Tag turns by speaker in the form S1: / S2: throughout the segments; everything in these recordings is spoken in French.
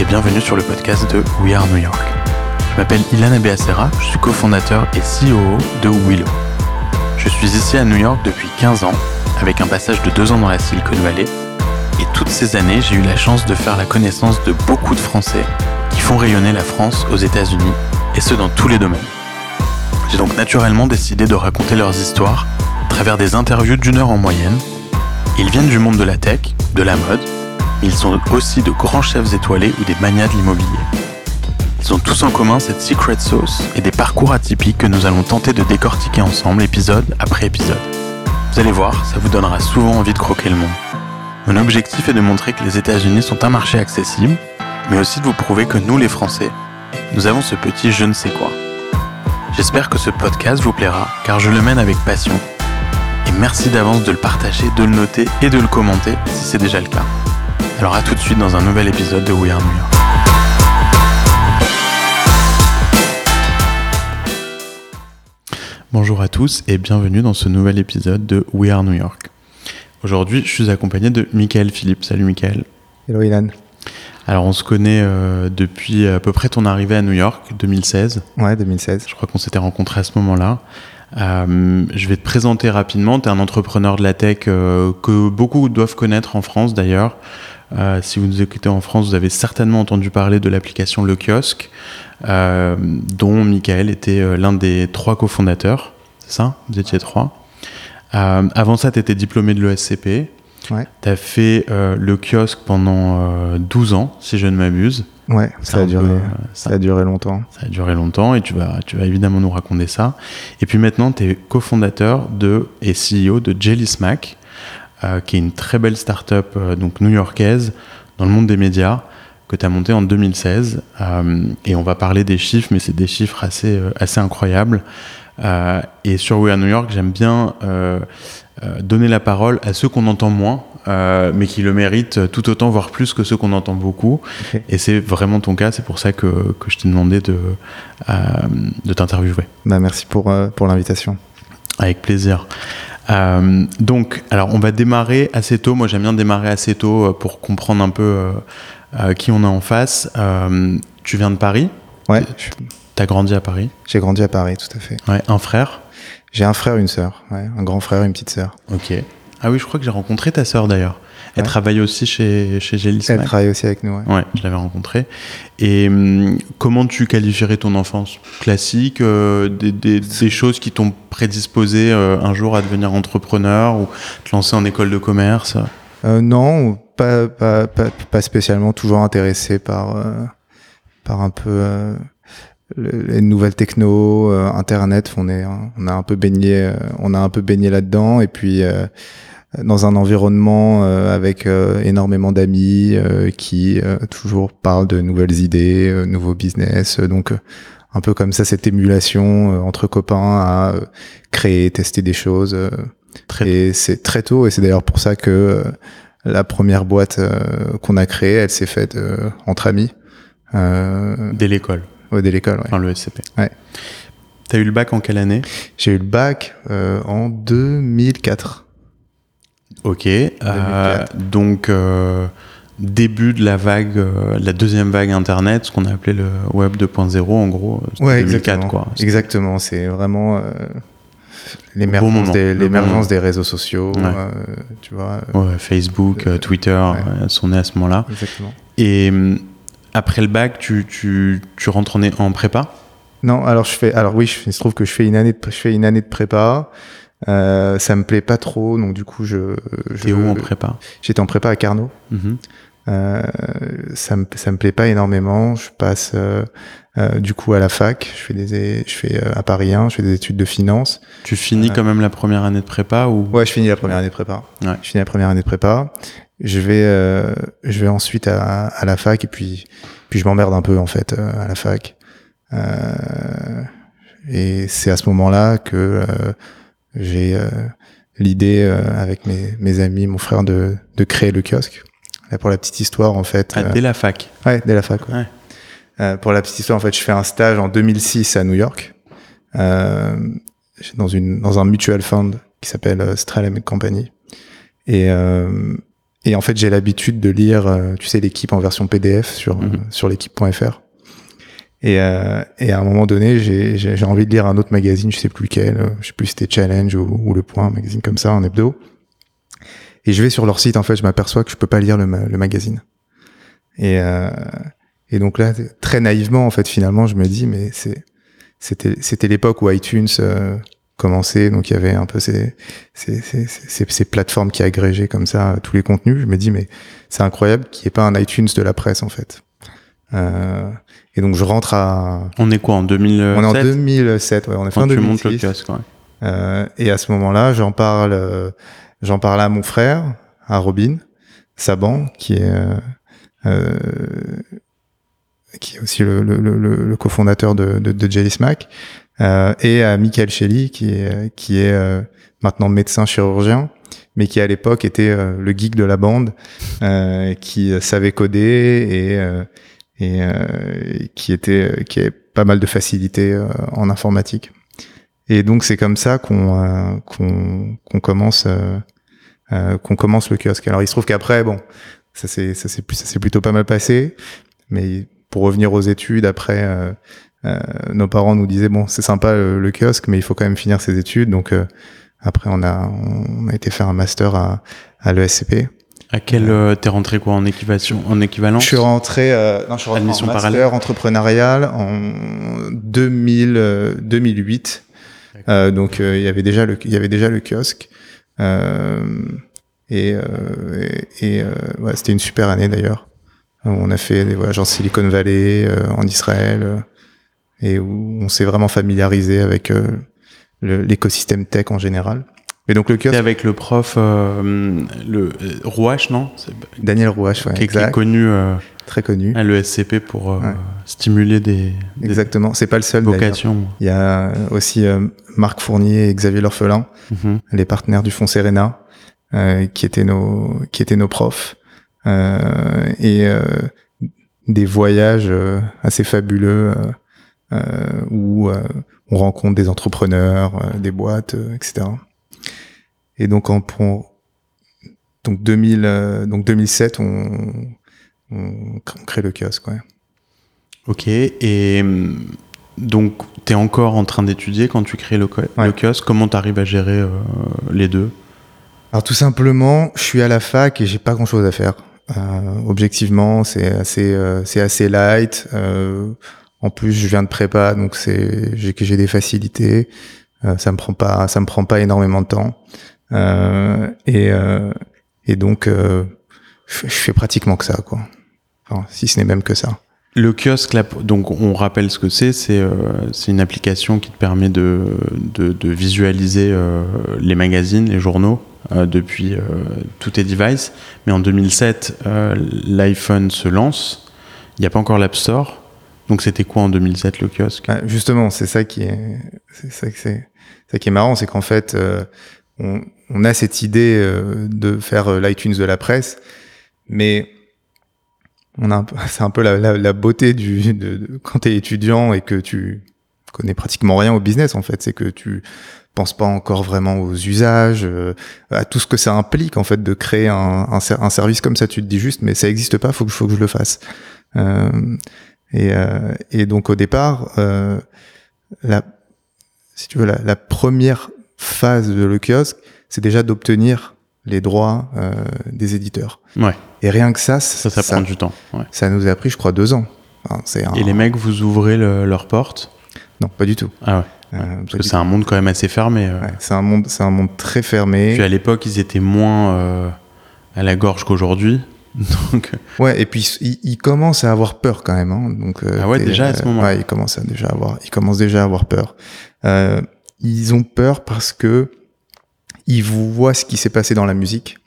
S1: et bienvenue sur le podcast de We Are New York. Je m'appelle Ilan Abeacera, je suis cofondateur et CEO de Willow. Je suis ici à New York depuis 15 ans, avec un passage de 2 ans dans la Silicon Valley, et toutes ces années j'ai eu la chance de faire la connaissance de beaucoup de Français qui font rayonner la France aux États-Unis, et ce dans tous les domaines. J'ai donc naturellement décidé de raconter leurs histoires à travers des interviews d'une heure en moyenne. Ils viennent du monde de la tech, de la mode, ils sont aussi de grands chefs étoilés ou des manias de l'immobilier. Ils ont tous en commun cette secret sauce et des parcours atypiques que nous allons tenter de décortiquer ensemble épisode après épisode. Vous allez voir, ça vous donnera souvent envie de croquer le monde. Mon objectif est de montrer que les États-Unis sont un marché accessible, mais aussi de vous prouver que nous les Français, nous avons ce petit je ne sais quoi. J'espère que ce podcast vous plaira car je le mène avec passion. Et merci d'avance de le partager, de le noter et de le commenter si c'est déjà le cas. Alors à tout de suite dans un nouvel épisode de We Are New York. Bonjour à tous et bienvenue dans ce nouvel épisode de We Are New York. Aujourd'hui, je suis accompagné de Michael Philippe. Salut Michael.
S2: Hello Ilan.
S1: Alors on se connaît euh, depuis à peu près ton arrivée à New York, 2016.
S2: Ouais, 2016.
S1: Je crois qu'on s'était rencontrés à ce moment-là. Euh, je vais te présenter rapidement. Tu es un entrepreneur de la tech euh, que beaucoup doivent connaître en France d'ailleurs. Euh, si vous nous écoutez en France, vous avez certainement entendu parler de l'application Le Kiosque, euh, dont Michael était euh, l'un des trois cofondateurs. C'est ça? Vous étiez trois. Avant ça, tu étais diplômé de l'ESCP.
S2: Ouais.
S1: Tu as fait le kiosque pendant euh, 12 ans, si je ne m'abuse.
S2: Ouais, ça a duré,
S1: peu,
S2: ça a duré longtemps.
S1: Ça a duré longtemps et tu vas, tu vas évidemment nous raconter ça. Et puis maintenant, tu es cofondateur de, et CEO de Jelly Smack, qui est une très belle start-up euh, donc new-yorkaise dans le monde des médias que tu as monté en 2016. Euh, et on va parler des chiffres, mais c'est des chiffres assez, euh, assez incroyables. Euh, et sur We Are New York, j'aime bien euh, euh, donner la parole à ceux qu'on entend moins, euh, mais qui le méritent tout autant, voire plus que ceux qu'on entend beaucoup. Et c'est vraiment ton cas, c'est pour ça que, que je t'ai demandé de, euh, de t'interviewer.
S2: Bah, merci pour, euh, pour l'invitation.
S1: Avec plaisir. Euh, donc, alors on va démarrer assez tôt. Moi, j'aime bien démarrer assez tôt euh, pour comprendre un peu euh, qui on a en face. Tu viens de Paris?
S2: Ouais,
S1: T'as grandi à Paris?
S2: j'ai grandi à Paris, tout à fait.
S1: Ouais, un frère?
S2: J'ai un frère, une sœur. Ouais, un grand frère, une petite sœur.
S1: Ok. Ah oui, je crois que j'ai rencontré ta sœur d'ailleurs. Elle
S2: Ouais.
S1: travaille aussi chez chez Jelly
S2: Elle travaille aussi avec nous. Ouais.
S1: Ouais, je l'avais rencontré. Et hum, comment tu qualifierais ton enfance? Classique euh, des, des- des choses qui t'ont prédisposé euh, un jour à devenir entrepreneur ou te lancer en école de commerce?
S2: Euh, non, pas, pas, pas, pas spécialement. Toujours intéressé par, par un peu le- les nouvelles techno, euh, Internet. On est, on a un peu baigné, euh, on a un peu baigné là-dedans. Et puis euh, dans un environnement euh, avec euh, énormément d'amis euh, qui euh, toujours parlent de nouvelles idées, euh, nouveaux business. Donc un peu comme ça, cette émulation euh, entre copains à euh, créer, tester des choses. euh,
S1: Très
S2: et c'est très tôt, et c'est d'ailleurs pour ça que euh, la première boîte euh, qu'on a créée, elle s'est faite euh, entre amis, euh,
S1: dès l'école,
S2: au dès l'école. ouais.
S1: enfin le SCP.
S2: Ouais.
S1: T'as eu le bac en quelle année?
S2: J'ai eu le bac euh, en 2004.
S1: Ok. euh,
S2: 2004.
S1: donc euh, début de la vague, euh, la deuxième vague Internet, ce qu'on a appelé le Web 2.0 en gros.
S2: Ouais,
S1: 2004
S2: exactement.
S1: quoi.
S2: Exactement, c'est vraiment euh, l'émergence
S1: moment,
S2: des,
S1: bon
S2: réseaux sociaux,
S1: Ouais.
S2: euh, tu vois.
S1: Ouais, Facebook, Twitter sont nés à ce moment-là.
S2: Exactement.
S1: Et hum, après le bac, tu, tu, tu rentres en, en prépa?
S2: Non, alors je fais, alors oui, je- il se trouve que je fais une année de, je fais une année de prépa. Euh, ça me plaît pas trop, donc du coup je.
S1: T'es où en prépa?
S2: J'étais en prépa à Carnot.
S1: Mhm.
S2: Euh, ça me ça me plaît pas énormément. Je passe euh, euh, du coup à la fac. Je fais des je fais euh, à Paris 1, je fais des études de finance.
S1: Tu finis
S2: Ouais.
S1: quand même la première année de prépa ou?
S2: Ouais, je finis la première année de prépa.
S1: Ouais.
S2: Je finis la première année de prépa. Je vais euh, je vais ensuite à, à la fac et puis puis je m'emmerde un peu en fait euh, à la fac. Euh, et c'est à ce moment-là que euh, j'ai euh, l'idée euh, avec mes, mes amis, mon frère de, de créer le kiosque. Là, pour la petite histoire, en fait.
S1: Ah,
S2: euh,
S1: dès la fac
S2: Ouais, dès la fac. ouais.
S1: Ouais.
S2: Euh, pour la petite histoire, en fait, je fais un stage en 2006 à New York, euh, dans une dans un mutual fund qui s'appelle euh, Stralem Company. Et euh, et en fait, j'ai l'habitude de lire, tu sais, l'équipe en version PDF sur
S1: Mhm.
S2: sur l'équipe.fr. Et, euh, et à un moment donné, j'ai envie de lire un autre magazine, je sais plus lequel, euh, je sais plus si c'était Challenge ou, Le Point, un magazine comme ça, un hebdo. Et je vais sur leur site, en fait, je m'aperçois que je peux pas lire le, le magazine. Et, euh, et donc là, très naïvement, en fait, finalement, je me dis, mais c'était l'époque où iTunes euh, commençait, donc il y avait un peu ces ces, ces, ces, ces plateformes qui agrégeaient comme ça euh, tous les contenus. Je me dis, mais c'est incroyable qu'il n'y ait pas un iTunes de la presse, en fait. Euh, et donc je rentre à...
S1: On est quoi en 2007
S2: On est en 2007, ouais, on est fin
S1: tu montes le
S2: 2006.
S1: kiosque, ouais.
S2: Euh, et à ce moment-là, j'en parle, euh, j'en parle à mon frère, à Robin Saban, qui est euh, euh, qui est aussi le, le, le, le cofondateur de, de, de Jelly Smack, euh, et à Michael Shelley, qui est qui est euh, maintenant médecin chirurgien, mais qui à l'époque était euh, le geek de la bande, euh, qui savait coder et euh, et euh, qui était qui avait pas mal de facilité euh, en informatique. Et donc c'est comme ça qu'on euh, qu'on qu'on commence euh, euh, qu'on commence le kiosque. Alors il se trouve qu'après bon, ça c'est ça c'est ça s'est plutôt pas mal passé, mais pour revenir aux études après euh, euh, nos parents nous disaient bon, c'est sympa le, le kiosque mais il faut quand même finir ses études donc euh, après on a on a été faire un master à à l'ESCP.
S1: À quel euh, t'es rentré quoi en équivalence
S2: Je suis rentré, euh, non, je suis rentré
S1: Admission
S2: en master
S1: parallèle.
S2: entrepreneurial en 2000, euh, 2008. Euh, donc euh, il y avait déjà le, il y avait déjà le kiosque. Euh, et euh, et, et, euh, ouais, c'était une super année d'ailleurs. Euh, On a fait des voyages en Silicon Valley, euh, en Israël, euh, et où on s'est vraiment familiarisé avec euh, l'écosystème tech en général. Et donc le kiosque,
S1: avec le prof euh, le euh, Rouache, non C'est-
S2: Daniel Rouache, ouais,
S1: qui, qui est
S2: exact,
S1: connu euh,
S2: très connu.
S1: à l'ESCP pour euh,
S2: Ouais.
S1: stimuler des,
S2: Exactement, c'est pas le seul.
S1: vocations.
S2: Il y a aussi euh, Marc Fournier et Xavier L'Orphelin,
S1: Mhm.
S2: les partenaires du Fonds Serena, euh, qui étaient nos qui étaient nos profs euh, et euh, des voyages assez fabuleux où euh, on rencontre des entrepreneurs, euh, des boîtes, euh, etc. Et donc en pour donc 2000 euh, donc 2007 on on crée le kiosque ouais.
S1: Ok, et hum, donc t'es encore en train d'étudier quand tu crées le,
S2: Ouais.
S1: le kiosque? Comment t'arrives à gérer euh, les deux?
S2: Alors tout simplement, je suis à la fac et j'ai pas grand chose à faire. Euh, objectivement, c'est assez, c'est assez light. En plus, je viens de prépa, donc c'est, j'ai j'ai des facilités. Euh, ça me prend pas, ça me prend pas énormément de temps. Euh, et euh, et donc, euh, je, fais pratiquement que ça, quoi. Enfin, si ce n'est même que ça.
S1: Le kiosque, là, donc on rappelle ce que c'est. C'est euh, c'est une application qui te permet de, de, de visualiser euh, les magazines, les journaux euh, depuis euh, tous tes devices. Mais en 2007, euh, l'iPhone se lance. Il n'y a pas encore l'App Store. Donc c'était quoi en 2007 le kiosque?
S2: Ouais, justement, c'est ça qui est, c'est ça ça qui est marrant, c'est qu'en fait, euh, on, on a cette idée euh, de faire euh, l'iTunes de la presse, mais on a, c'est un peu la, la, la beauté du, de, de- quand t'es étudiant et que tu connais pratiquement rien au business, en fait, c'est que tu penses pas encore vraiment aux usages, euh, à tout ce que ça implique, en fait, de créer un, un service comme ça. Tu te dis juste, mais ça existe pas, faut que, faut que je le fasse. Euh, et, euh, et donc au départ, euh, la, si tu veux, la, la première phase de le kiosque, c'est déjà d'obtenir les droits euh, des éditeurs.
S1: Ouais,
S2: Et rien que ça,
S1: ça, ça, prend du temps. ouais.
S2: ça nous a pris, je crois, deux ans. Enfin, un-
S1: Et les mecs, vous ouvrez le- leurs portes
S2: Non, pas du tout.
S1: Ah ouais,
S2: Euh,
S1: parce que c'est un monde quand même assez fermé. euh.
S2: Ouais, c'est un monde, c'est un monde très fermé.
S1: Puis à l'époque, ils étaient moins euh, à la gorge qu'aujourd'hui. Donc,
S2: Ouais, et puis il, il commence à avoir peur quand même. Hein. Donc,
S1: Ah ouais, déjà à ce moment.
S2: Ouais, il commence à déjà avoir, il commence déjà à avoir peur. Euh, ils ont peur parce que ils voient ce qui s'est passé dans la musique.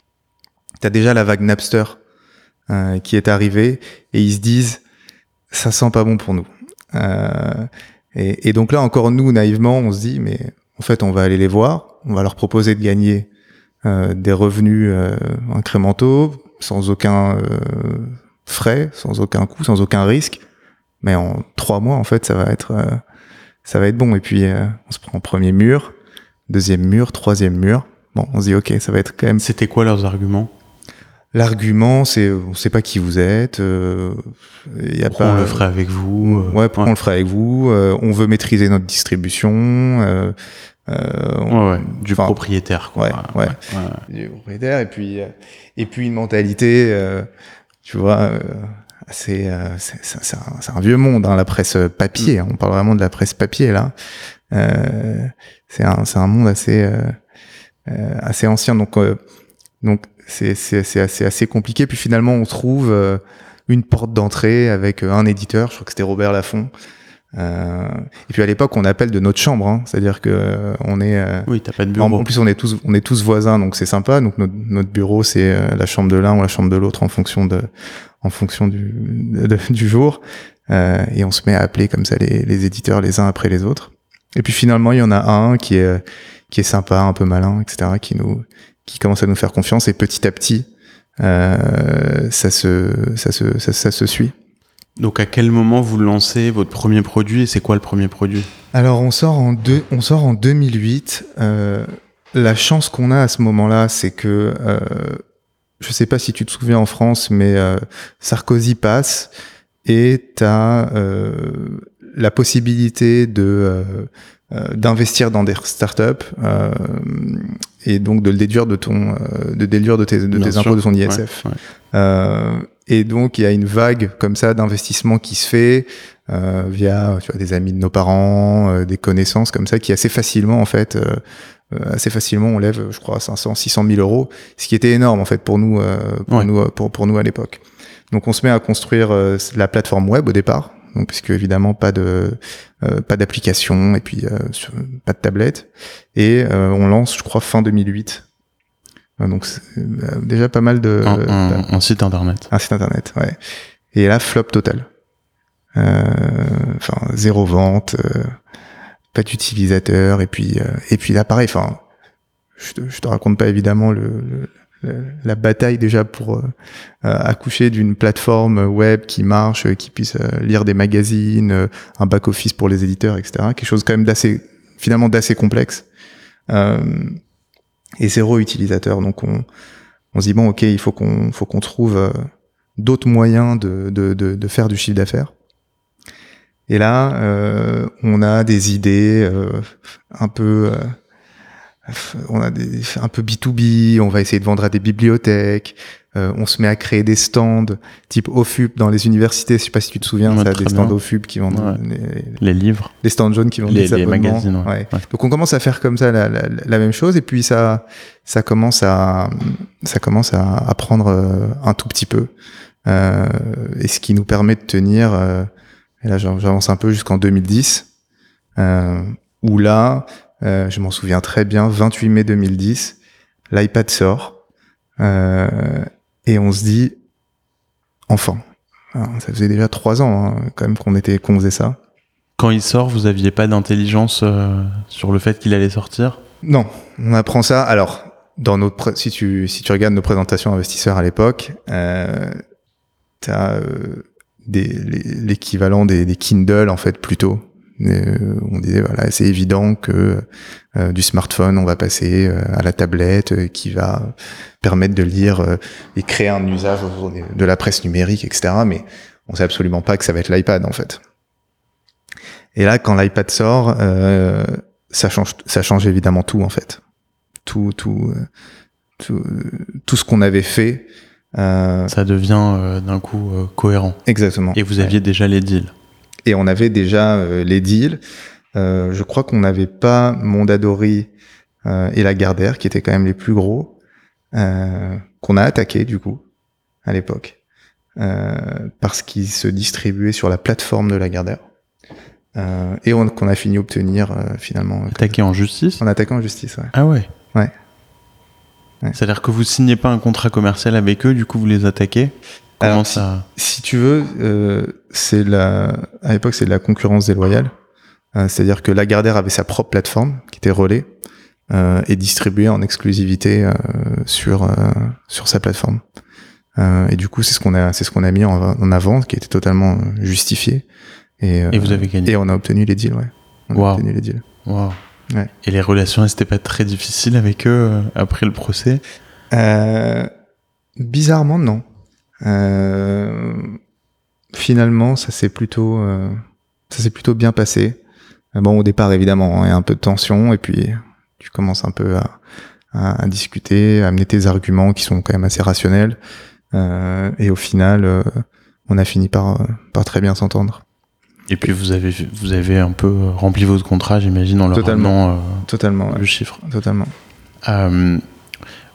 S2: T'as déjà la vague Napster euh, qui est arrivée et ils se disent ça sent pas bon pour nous. Euh, et, et donc là encore nous naïvement on se dit mais en fait on va aller les voir, on va leur proposer de gagner euh, des revenus euh, incrémentaux sans aucun euh, frais, sans aucun coût, sans aucun risque. Mais en trois mois, en fait, ça va être, euh, ça va être bon. Et puis, euh, on se prend premier mur, deuxième mur, troisième mur. Bon, on se dit, ok, ça va être quand même.
S1: c'était quoi leurs arguments?
S2: L'argument, c'est on sait pas qui vous êtes. Euh, y a
S1: pourquoi
S2: pas,
S1: on le ferait avec vous euh,
S2: Ouais, pourquoi on le ferait avec vous euh, On veut maîtriser notre distribution. Euh, euh, on-
S1: Ouais, ouais, du propriétaire, quoi.
S2: ouais, ouais. du propriétaire et puis et puis une mentalité tu vois euh, euh, c'est un, vieux monde hein, la presse papier.
S1: Mm.
S2: on parle vraiment de la presse papier là. Euh, c'est un monde assez euh, assez ancien. Donc donc c'est assez assez compliqué. Puis finalement on trouve une porte d'entrée avec un éditeur. Je crois que c'était Robert Laffont euh, et puis à l'époque on appelle de notre chambre hein, c'est-à-dire que euh, on est euh,
S1: Oui, t'as pas de bureau.
S2: en plus, on est tous, on est tous voisins, donc c'est sympa. Donc notre, notre bureau, c'est euh, la chambre de l'un ou la chambre de l'autre en fonction de, en fonction du, de- du jour. Euh, et on se met à appeler comme ça les, les éditeurs les uns après les autres. Et puis finalement, il y en a un qui est, qui est sympa, un peu malin, etc., qui nous, qui commence à nous faire confiance. Et petit à petit, euh, ça se, ça se, ça, ça se suit.
S1: Donc, à quel moment vous lancez votre premier produit et c'est quoi le premier produit?
S2: Alors on sort en deux, on sort en 2008. Euh, la chance qu'on a à ce moment-là, c'est que euh, je sais pas si tu te souviens en France, mais euh, Sarkozy passe et t'as euh, la possibilité de d'investir dans des startups euh, et donc de le déduire de ton euh, de déduire de tes, de tes impôts de ton
S1: Ouais,
S2: ISF.
S1: ouais.
S2: Euh, et donc il y a une vague comme ça d'investissement qui se fait euh, via tu vois, des amis de nos parents, euh, des connaissances comme ça, qui assez facilement en fait, euh, euh, assez facilement on lève, je crois, 500, 600 000 euros, ce qui était énorme en fait pour nous, euh, pour
S1: Ouais.
S2: nous, euh, pour, pour nous à l'époque. Donc on se met à construire euh, la plateforme web au départ, donc puisque évidemment pas de euh, pas d'application et puis euh, sur- pas de tablette, et euh, on lance, je crois, fin 2008. Euh, Donc euh, déjà pas mal de
S1: un, un- un site internet.
S2: un site internet, ouais. Et là, flop total. Euh, Enfin, zéro vente, euh, pas d'utilisateur, et puis euh, et puis là, pareil. Enfin, je te, je te raconte pas évidemment le, le- la bataille déjà pour euh, accoucher d'une plateforme web qui marche, qui puisse euh, lire des magazines, euh, un back office pour les éditeurs, etc. Quelque chose quand même d'assez finalement d'assez complexe. Et zéro utilisateur. Donc on, on se dit bon ok il faut qu'on faut qu'on trouve euh, d'autres moyens de, de, de, de faire du chiffre d'affaires. Et là euh, on a des idées euh, un peu euh, on a des un peu B2B, on va essayer de vendre à des bibliothèques, euh, on se met à créer des stands type OFUP dans les universités, je sais pas si tu te souviens,
S1: Ouais,
S2: ça, des stands
S1: bien.
S2: OFUP qui vendent
S1: Ouais.
S2: les,
S1: Les livres,
S2: les stands jaunes qui vendent
S1: les,
S2: des
S1: les magazines. ouais.
S2: Donc on commence à faire comme ça la, la, la même chose et puis ça ça commence à ça commence à, à prendre euh, un tout petit peu euh, et ce qui nous permet de tenir euh, et là j'av- j'avance un peu jusqu'en 2010 euh, où là euh, je m'en souviens très bien 28 mai 2010 l'iPad sort euh, et on se dit enfin Alors, ça faisait déjà trois ans hein, quand même qu'on était qu'on faisait ça
S1: Quand il sort, vous aviez pas d'intelligence euh, sur le fait qu'il allait sortir?
S2: Non, on apprend ça. Alors, dans notre si tu si tu regardes nos présentations investisseurs à l'époque, euh, t'as euh, l'équivalent des, des Kindle en fait plutôt. Euh, on disait voilà c'est évident que euh, du smartphone on va passer euh, à la tablette euh, qui va permettre de lire et créer un usage de la presse numérique etc. Mais on sait absolument pas que ça va être l'iPad en fait. Et là quand l'iPad sort, ça change ça change évidemment tout en fait tout tout tout, tout ce qu'on avait fait
S1: Ça devient d'un coup cohérent.
S2: exactement
S1: Et vous aviez déjà les deals.
S2: Et on avait déjà euh, les deals Euh, je crois qu'on n'avait pas Mondadori euh, et Lagardère qui étaient quand même les plus gros euh, qu'on a attaqué du coup à l'époque euh, parce qu'ils se distribuaient sur la plateforme de Lagardère euh, et on- qu'on a fini obtenir euh, finalement
S1: Attaqué en justice?
S2: En attaquant en justice ouais.
S1: Ah ouais?
S2: Ouais. Ouais.
S1: C'est-à-dire que vous signez pas un contrat commercial avec eux, du coup vous les attaquez? Comment
S2: Alors,
S1: ça
S2: si tu veux, euh, c'est la, à l'époque, c'est de la concurrence déloyale. Euh, C'est-à-dire que Lagardère avait sa propre plateforme qui était relais euh, et distribuée en exclusivité euh, sur euh, sur sa plateforme. Euh, et du coup, c'est ce qu'on a, c'est ce qu'on a mis en, en avant, qui était totalement justifié. Et, euh,
S1: Et vous avez gagné
S2: et on a obtenu les deals, ouais. On
S1: Wow.
S2: a obtenu les deals.
S1: Wow.
S2: Ouais.
S1: Et les relations, c'était pas très difficile avec eux euh, après le procès?
S2: Euh, Bizarrement, non. Euh, finalement, ça s'est plutôt, euh, ça s'est plutôt bien passé. Euh, bon, au départ, évidemment, il y a un peu de tension, et puis tu commences un peu à, à, discuter, à amener tes arguments qui sont quand même assez rationnels. Euh, et au final, euh, on a fini par, par très bien s'entendre.
S1: Et puis vous avez vous avez un peu rempli votre contrat, j'imagine, en leur
S2: totalement, totalement,
S1: le chiffre.
S2: Totalement.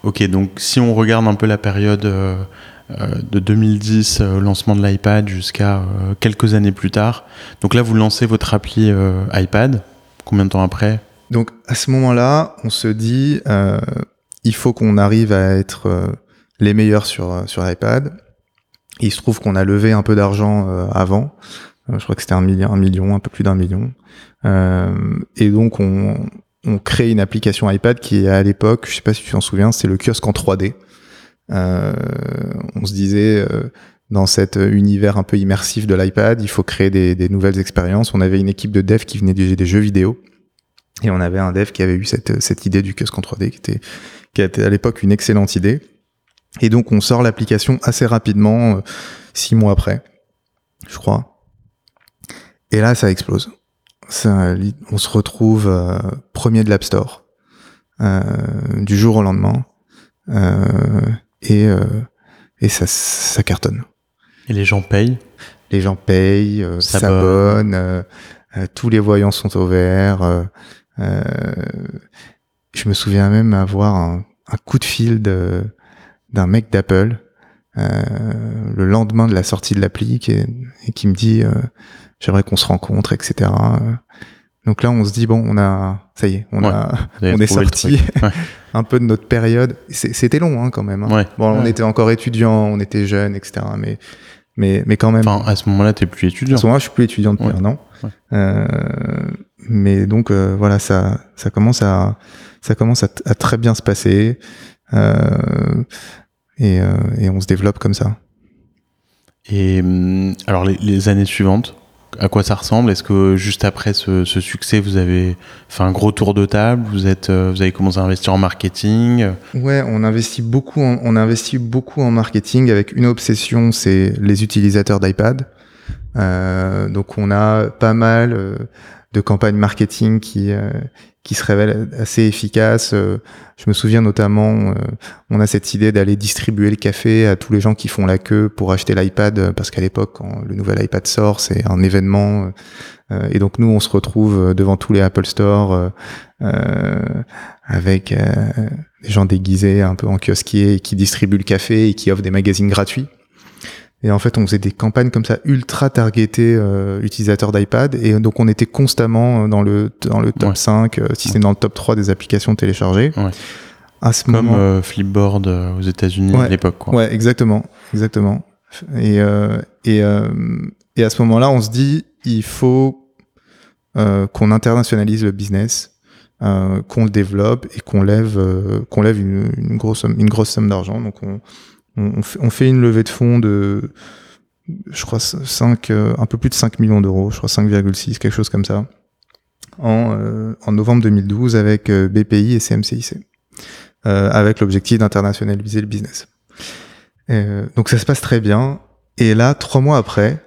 S1: ok, donc si on regarde un peu la période euh, de 2010 au lancement de l'iPad jusqu'à euh, quelques années plus tard. Donc là, vous lancez votre appli euh, iPad. Combien de temps après?
S2: Donc à ce moment-là, on se dit, il faut qu'on arrive à être les meilleurs sur, sur iPad. il se trouve qu'on a levé un peu d'argent avant. je crois que c'était un million, un peu plus d'un million. et donc on, on crée une application iPad qui à l'époque, je sais pas si tu t'en souviens, c'est le kiosque en 3D. Euh, on se disait euh, dans cet univers un peu immersif de l'iPad, il faut créer des, nouvelles expériences. On avait une équipe de dev qui venait des, jeux vidéo. Et on avait un dev qui avait eu cette, idée du en 3D, qui était, à l'époque une excellente idée. Et donc on sort l'application assez rapidement, euh, six mois après, je crois. Et là, ça explose. On se retrouve premier de l'App Store du jour au lendemain et ça, ça cartonne.
S1: Et les gens payent?
S2: Les gens payent, euh, s'abonnent, euh, tous les voyants sont au vert. je me souviens même avoir un, un coup de fil d'un mec d'Apple le lendemain de la sortie de l'appli qui, et qui me dit j'aimerais qu'on se rencontre, etc. Donc là, on se dit bon, on a, ça y est, on a, on est sorti un peu de notre période. C'était long hein, quand même. Hein. Bon, on était encore étudiant, on était jeunes, etc. Mais mais mais quand même.
S1: Enfin, à ce moment-là, t'es plus étudiant. À
S2: ce moment-là, je suis plus étudiant depuis un an. Euh, mais donc euh, voilà, ça ça commence à ça commence à, très bien se passer euh, et, euh, et on se développe comme ça.
S1: Et hum, alors les, les années suivantes, à quoi ça ressemble? Est-ce que juste après ce, succès, vous avez fait un gros tour de table? Vous êtes, euh, vous avez commencé à investir en marketing?
S2: Ouais, on investit beaucoup. En, on investit beaucoup en marketing avec une obsession, c'est les utilisateurs d'iPad. Euh, donc on a pas mal euh, de campagnes marketing qui qui se révèle assez efficace. Euh, je me souviens notamment, euh, on a cette idée d'aller distribuer le café à tous les gens qui font la queue pour acheter l'iPad, euh, parce qu'à l'époque, quand le nouvel iPad sort, c'est un événement. et donc nous, on se retrouve devant tous les Apple Store avec des gens déguisés un peu en kiosquier qui distribuent le café et qui offrent des magazines gratuits. Et en fait, on faisait des campagnes comme ça ultra targetées euh, utilisateurs d'iPad. Et donc, on était constamment euh, dans le, dans le top 5, euh, si c'est dans le top 3 des applications téléchargées.
S1: Ouais. À ce Comme moment... Flipboard aux États-Unis à l'époque. Quoi.
S2: Ouais, exactement. exactement. Et, et, et à ce moment-là, on se dit, il faut qu'on internationalise le business. qu'on le développe et qu'on lève qu'on lève une, une, grosse une grosse somme d'argent donc on, on, fait une levée de fonds de, je crois, 5, euh, un peu plus de 5 millions d'euros, je crois 5,6, quelque chose comme ça, en, euh, en novembre 2012 avec euh, BPI et CMCIC, avec l'objectif d'internationaliser le business. donc ça se passe très bien. Et là, trois mois après,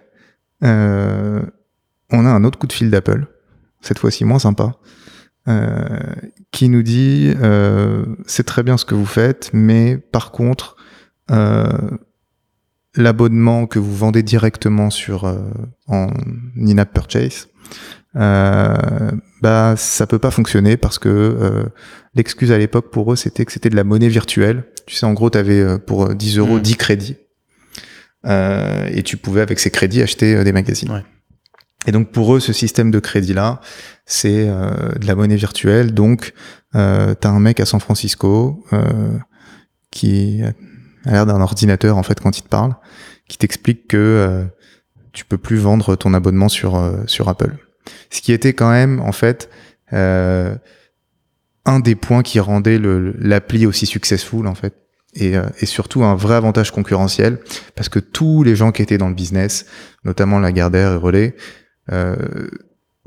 S2: on a un autre coup de fil d'Apple, cette fois-ci moins sympa, qui nous dit c'est très bien ce que vous faites, mais par contre, euh, l'abonnement que vous vendez directement sur euh, en in-app purchase, euh, bah ça peut pas fonctionner parce que euh, l'excuse à l'époque pour eux c'était que c'était de la monnaie virtuelle. Tu sais en gros tu avais pour 10 euros 10 mm. crédits et tu pouvais avec ces crédits acheter des magazines. Ouais. Et donc pour eux ce système de crédit là c'est de la monnaie virtuelle donc euh, t'as un mec à San Francisco qui à l'air d'un ordinateur en fait quand il te parle, qui t'explique que euh, tu peux plus vendre ton abonnement sur euh, sur Apple. Ce qui était quand même en fait euh, un des points qui rendait l'appli aussi successful en fait. Et, et, surtout un vrai avantage concurrentiel parce que tous les gens qui étaient dans le business, notamment Lagardère et Relais,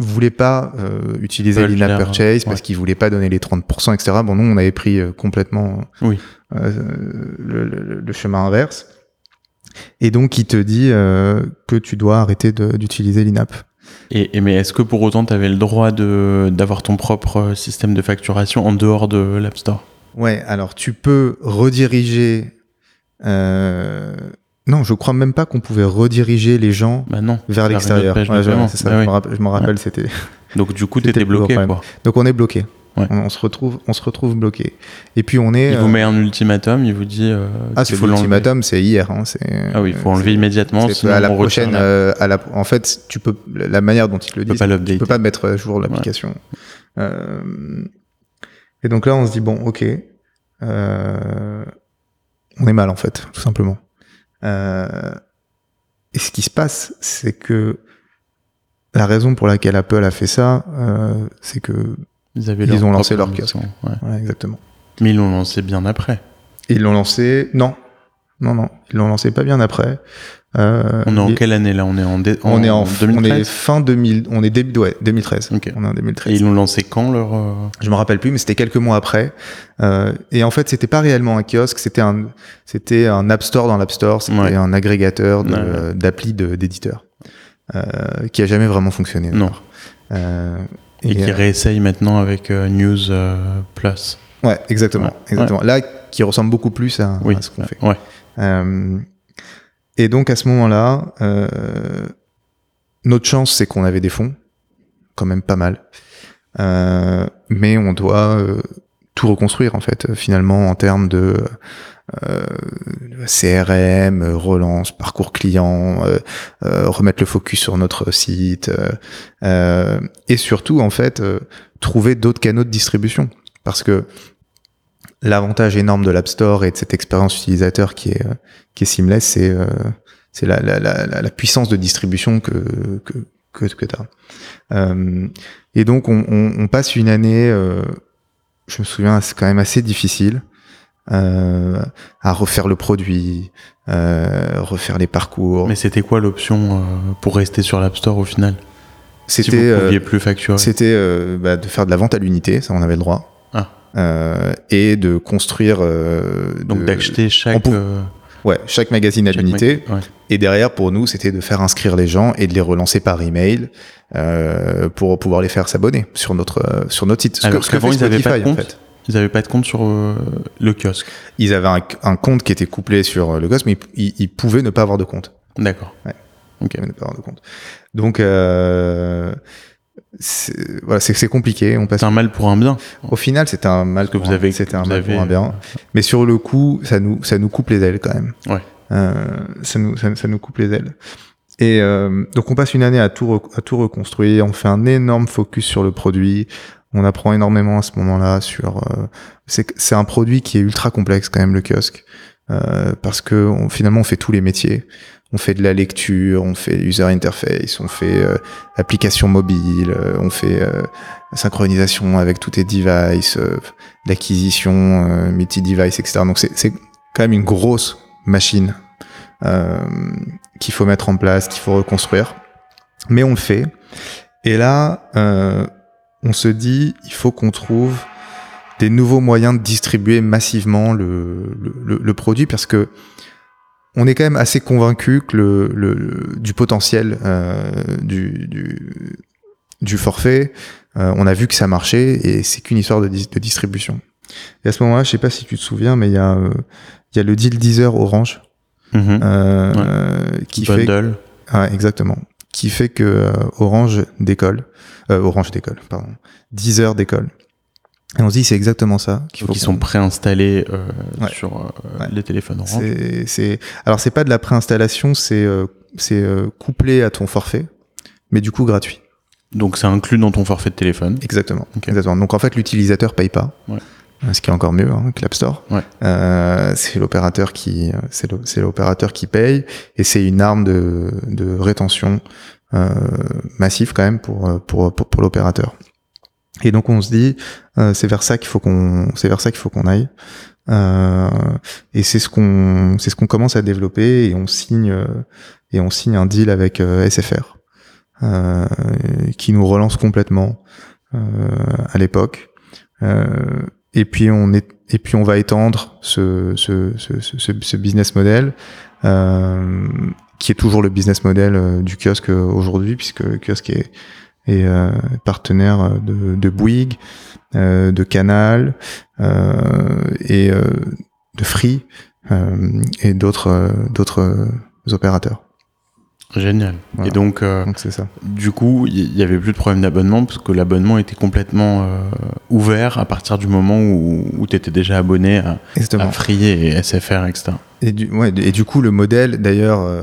S2: voulait pas euh, utiliser l'in-app purchase
S1: ouais.
S2: parce qu'il voulait pas donner les 30%, etc. Bon, nous, on avait pris euh, complètement
S1: Oui.
S2: euh, le, le- le chemin inverse. Et donc, il te dit que tu dois arrêter d'utiliser l'in-app.
S1: Et, et mais est-ce que pour autant tu avais le droit de d'avoir ton propre système de facturation en dehors de l'App Store?
S2: Ouais, alors tu peux rediriger. Euh... Non, je crois même pas qu'on pouvait rediriger les gens
S1: Bah non.
S2: vers l'extérieur. Ouais, ça,
S1: Bah
S2: je
S1: oui.
S2: me rappelle, c'était.
S1: Donc du coup t'étais bloqué quoi.
S2: Donc on est bloqué.
S1: Ouais.
S2: On, on se retrouve, on se retrouve bloqué. Et puis on est.
S1: Il
S2: euh,
S1: vous met un ultimatum, il vous dit euh,
S2: Ah, c'est l'ultimatum, c'est hier. Hein,
S1: Ah oui, il faut
S2: euh,
S1: enlever immédiatement, sinon
S2: à la
S1: on
S2: prochaine. euh, à la, en fait, tu peux la manière dont ils le disent, tu peux pas mettre à jour l'application. Euh, et donc là, on se dit bon, ok, euh, on est mal en fait, tout simplement. Euh, et ce qui se passe, c'est que la raison pour laquelle Apple a fait ça, euh, c'est que
S1: Ils, avaient
S2: Ils ont lancé leur kiosque.
S1: version, ouais.
S2: voilà, exactement.
S1: Mais ils l'ont lancé bien après.
S2: Ils l'ont lancé, non, non, non, ils l'ont lancé pas bien après. Euh,
S1: On est en
S2: et-
S1: quelle année là? On est en, dé-
S2: on est en, on
S1: 2013
S2: est fin 2000, on est début, ouais, 2013.
S1: Ok.
S2: On est en
S1: Et
S2: 2013.
S1: ils l'ont lancé quand leur euh,
S2: Je me rappelle plus, mais c'était quelques mois après. Euh, et en fait, c'était pas réellement un kiosque, c'était un, c'était un App Store dans l'App Store, c'était
S1: Ouais.
S2: un agrégateur
S1: Ouais,
S2: d'applis d'éditeurs, euh, qui a jamais vraiment fonctionné.
S1: Non.
S2: Euh,
S1: et, qui
S2: euh,
S1: réessaye maintenant avec News Plus
S2: ouais, exactement, exactement. Là, qui ressemble beaucoup plus à,
S1: Oui.
S2: à ce qu'on fait.
S1: Ouais.
S2: Euh, et donc à ce moment-là, euh, notre chance, c'est qu'on avait des fonds, quand même pas mal, Euh, mais on doit euh, tout reconstruire en fait, finalement en termes de euh, CRM, relance, parcours client, euh, euh, remettre le focus sur notre site, et surtout en fait trouver d'autres canaux de distribution, parce que l'avantage énorme de l'App Store et de cette expérience utilisateur qui est euh, qui est seamless, c'est euh, c'est la, la, la, la- puissance de distribution que que que, que tu as. et donc on, on, on passe une année, euh, je me souviens, c'est quand même assez difficile euh, à refaire le produit, euh, refaire les parcours.
S1: Mais c'était quoi l'option euh, pour rester sur l'App Store au final? Si
S2: C'était euh,
S1: pouviez plus facturer.
S2: C'était euh, bah, de faire de la vente à l'unité, ça on avait le droit. Euh, et de construire. euh,
S1: Donc d'acheter chaque. euh,
S2: Ouais, chaque magazine à l'unité.
S1: mag- ouais.
S2: Et derrière, pour nous, c'était de faire inscrire les gens et de les relancer par email euh, pour pouvoir les faire s'abonner sur notre euh, sur notre site. Ce
S1: Alors
S2: que- ce que
S1: qu'avant, ils avaient pas de
S2: Spotify, en
S1: compte
S2: fait.
S1: Ils avaient pas de compte sur euh, le kiosque.
S2: Ils avaient un, un compte qui était couplé sur euh, le gosse, mais ils, pouvaient ne pas avoir de compte.
S1: D'accord.
S2: Ouais.
S1: Ok.
S2: Ils ne pas avoir de compte. Donc, euh, c'est- voilà, compliqué. On passe
S1: C'est un mal pour un bien.
S2: Au final, c'était un mal
S1: que
S2: pour
S1: vous avez-
S2: c'était un mal
S1: avez-
S2: pour un bien. Mais sur le coup, ça nous, ça nous coupe les ailes quand même.
S1: Ouais.
S2: Euh, ça nous, ça, ça nous coupe les ailes. Et euh, donc on passe une année à tout, à tout reconstruire. On fait un énorme focus sur le produit. On apprend énormément à ce moment-là sur. euh, c'est un produit qui est ultra complexe quand même le kiosque euh, parce que on- finalement on fait tous les métiers. On fait de la lecture, on fait user interface, on fait euh, application mobile, euh, on fait euh, synchronisation avec tous tes devices, euh, l'acquisition euh, multi-device, etc. Donc c'est quand même une grosse machine euh, qu'il faut mettre en place, qu'il faut reconstruire. Mais on le fait. Et là, euh, on se dit, il faut qu'on trouve des nouveaux moyens de distribuer massivement le, le- le produit parce que on est quand même assez convaincu que le, le- du potentiel euh, du, du, du forfait, euh, on a vu que ça marchait et c'est qu'une histoire de, de distribution. Et à ce moment-là, je sais pas si tu te souviens, mais il y a, il y a le deal Deezer Orange
S1: Mhm.
S2: euh,
S1: Ouais.
S2: qui fait. Ouais, exactement. Qui fait que euh, Orange décolle. Euh, Orange décolle, pardon. Deezer décolle. Et on se dit, c'est exactement ça qu'il faut
S1: Qui sont préinstallés euh,
S2: Ouais.
S1: sur euh,
S2: Ouais.
S1: les téléphones orange.
S2: C'est, c'est, alors c'est pas de la préinstallation, c'est, euh, c'est euh, couplé à ton forfait, mais du coup gratuit.
S1: Donc c'est inclus dans ton forfait de téléphone.
S2: Exactement. Exactement. Donc en fait, l'utilisateur paye pas.
S1: Ouais.
S2: Euh, Ce qui est encore mieux hein, que l'App Store.
S1: Ouais.
S2: Euh, c'est l'opérateur qui, c'est, l'opérateur qui paye et c'est une arme de, de rétention euh, massive quand même pour pour pour, pour l'opérateur. Et donc on se dit, euh, c'est vers ça qu'il faut qu'on, c'est vers ça qu'il faut qu'on aille. Euh, et c'est ce qu'on, c'est ce qu'on commence à développer et on signe euh, et on signe un deal avec euh, SFR. qui nous relance complètement à l'époque. et puis on est et puis on va étendre ce, ce, ce, ce, ce business model euh, qui est toujours le business model euh, du kiosque aujourd'hui, puisque le kiosque est, est euh, partenaire de, de Bouygues, de Canal et de Free et d'autres d'autres opérateurs.
S1: Génial. Et donc, euh,
S2: donc ça.
S1: Du coup, il y, avait plus de problème d'abonnement parce que l'abonnement était complètement euh, ouvert à partir du moment où, où tu étais déjà abonné à, à, Free et SFR, etc.
S2: Et du, ouais, et du coup, le modèle, d'ailleurs, euh,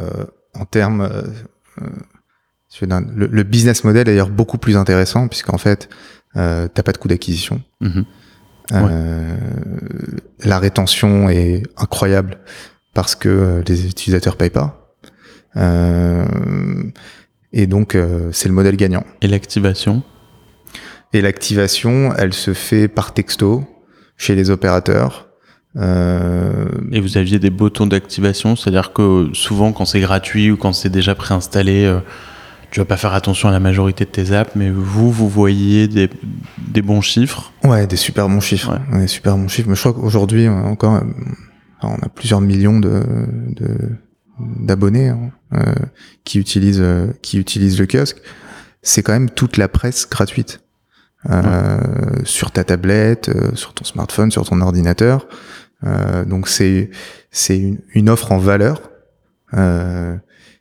S2: en termes, euh, le, le, business model est d'ailleurs beaucoup plus intéressant puisqu'en fait, t'as pas de coût d'acquisition.
S1: Mm-hmm.
S2: La rétention est incroyable parce que les utilisateurs payent pas. Euh, et donc, euh, c'est le modèle gagnant.
S1: Et l'activation?
S2: Et l'activation, elle se fait par texto chez les opérateurs.
S1: Euh... Et vous aviez des boutons d'activation, c'est-à-dire que souvent quand c'est gratuit ou quand c'est déjà préinstallé, euh, tu vas pas faire attention à la majorité de tes apps, mais vous, vous voyez des, des bons chiffres
S2: Ouais, des super bons chiffres. Ouais. Des super bons chiffres. Mais je crois qu'aujourd'hui, encore, on a plusieurs millions de, de, d'abonnés hein, euh, qui utilisent euh, qui utilisent le kiosque, c'est quand même toute la presse gratuite euh, sur ta tablette, sur ton smartphone, sur ton ordinateur. donc c'est c'est une, une, offre en valeur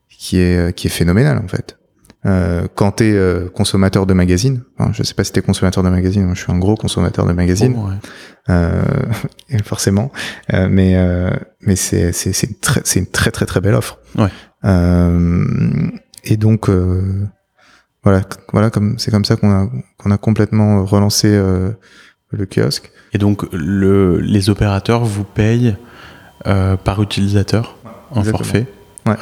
S2: qui est qui est phénoménale en fait. Euh, quand tu es euh, consommateur de magazines, enfin, je sais pas si tu es consommateur de magazines, moi je suis un gros consommateur de magazines,
S1: oh, ouais.
S2: euh, forcément, euh, mais mais c'est c'est c'est une très une très très très belle offre.
S1: Ouais.
S2: et donc voilà voilà comme c'est comme ça qu'on a qu'on a complètement relancé le kiosque.
S1: Et donc le les opérateurs vous payent par utilisateur en forfait.
S2: Ouais.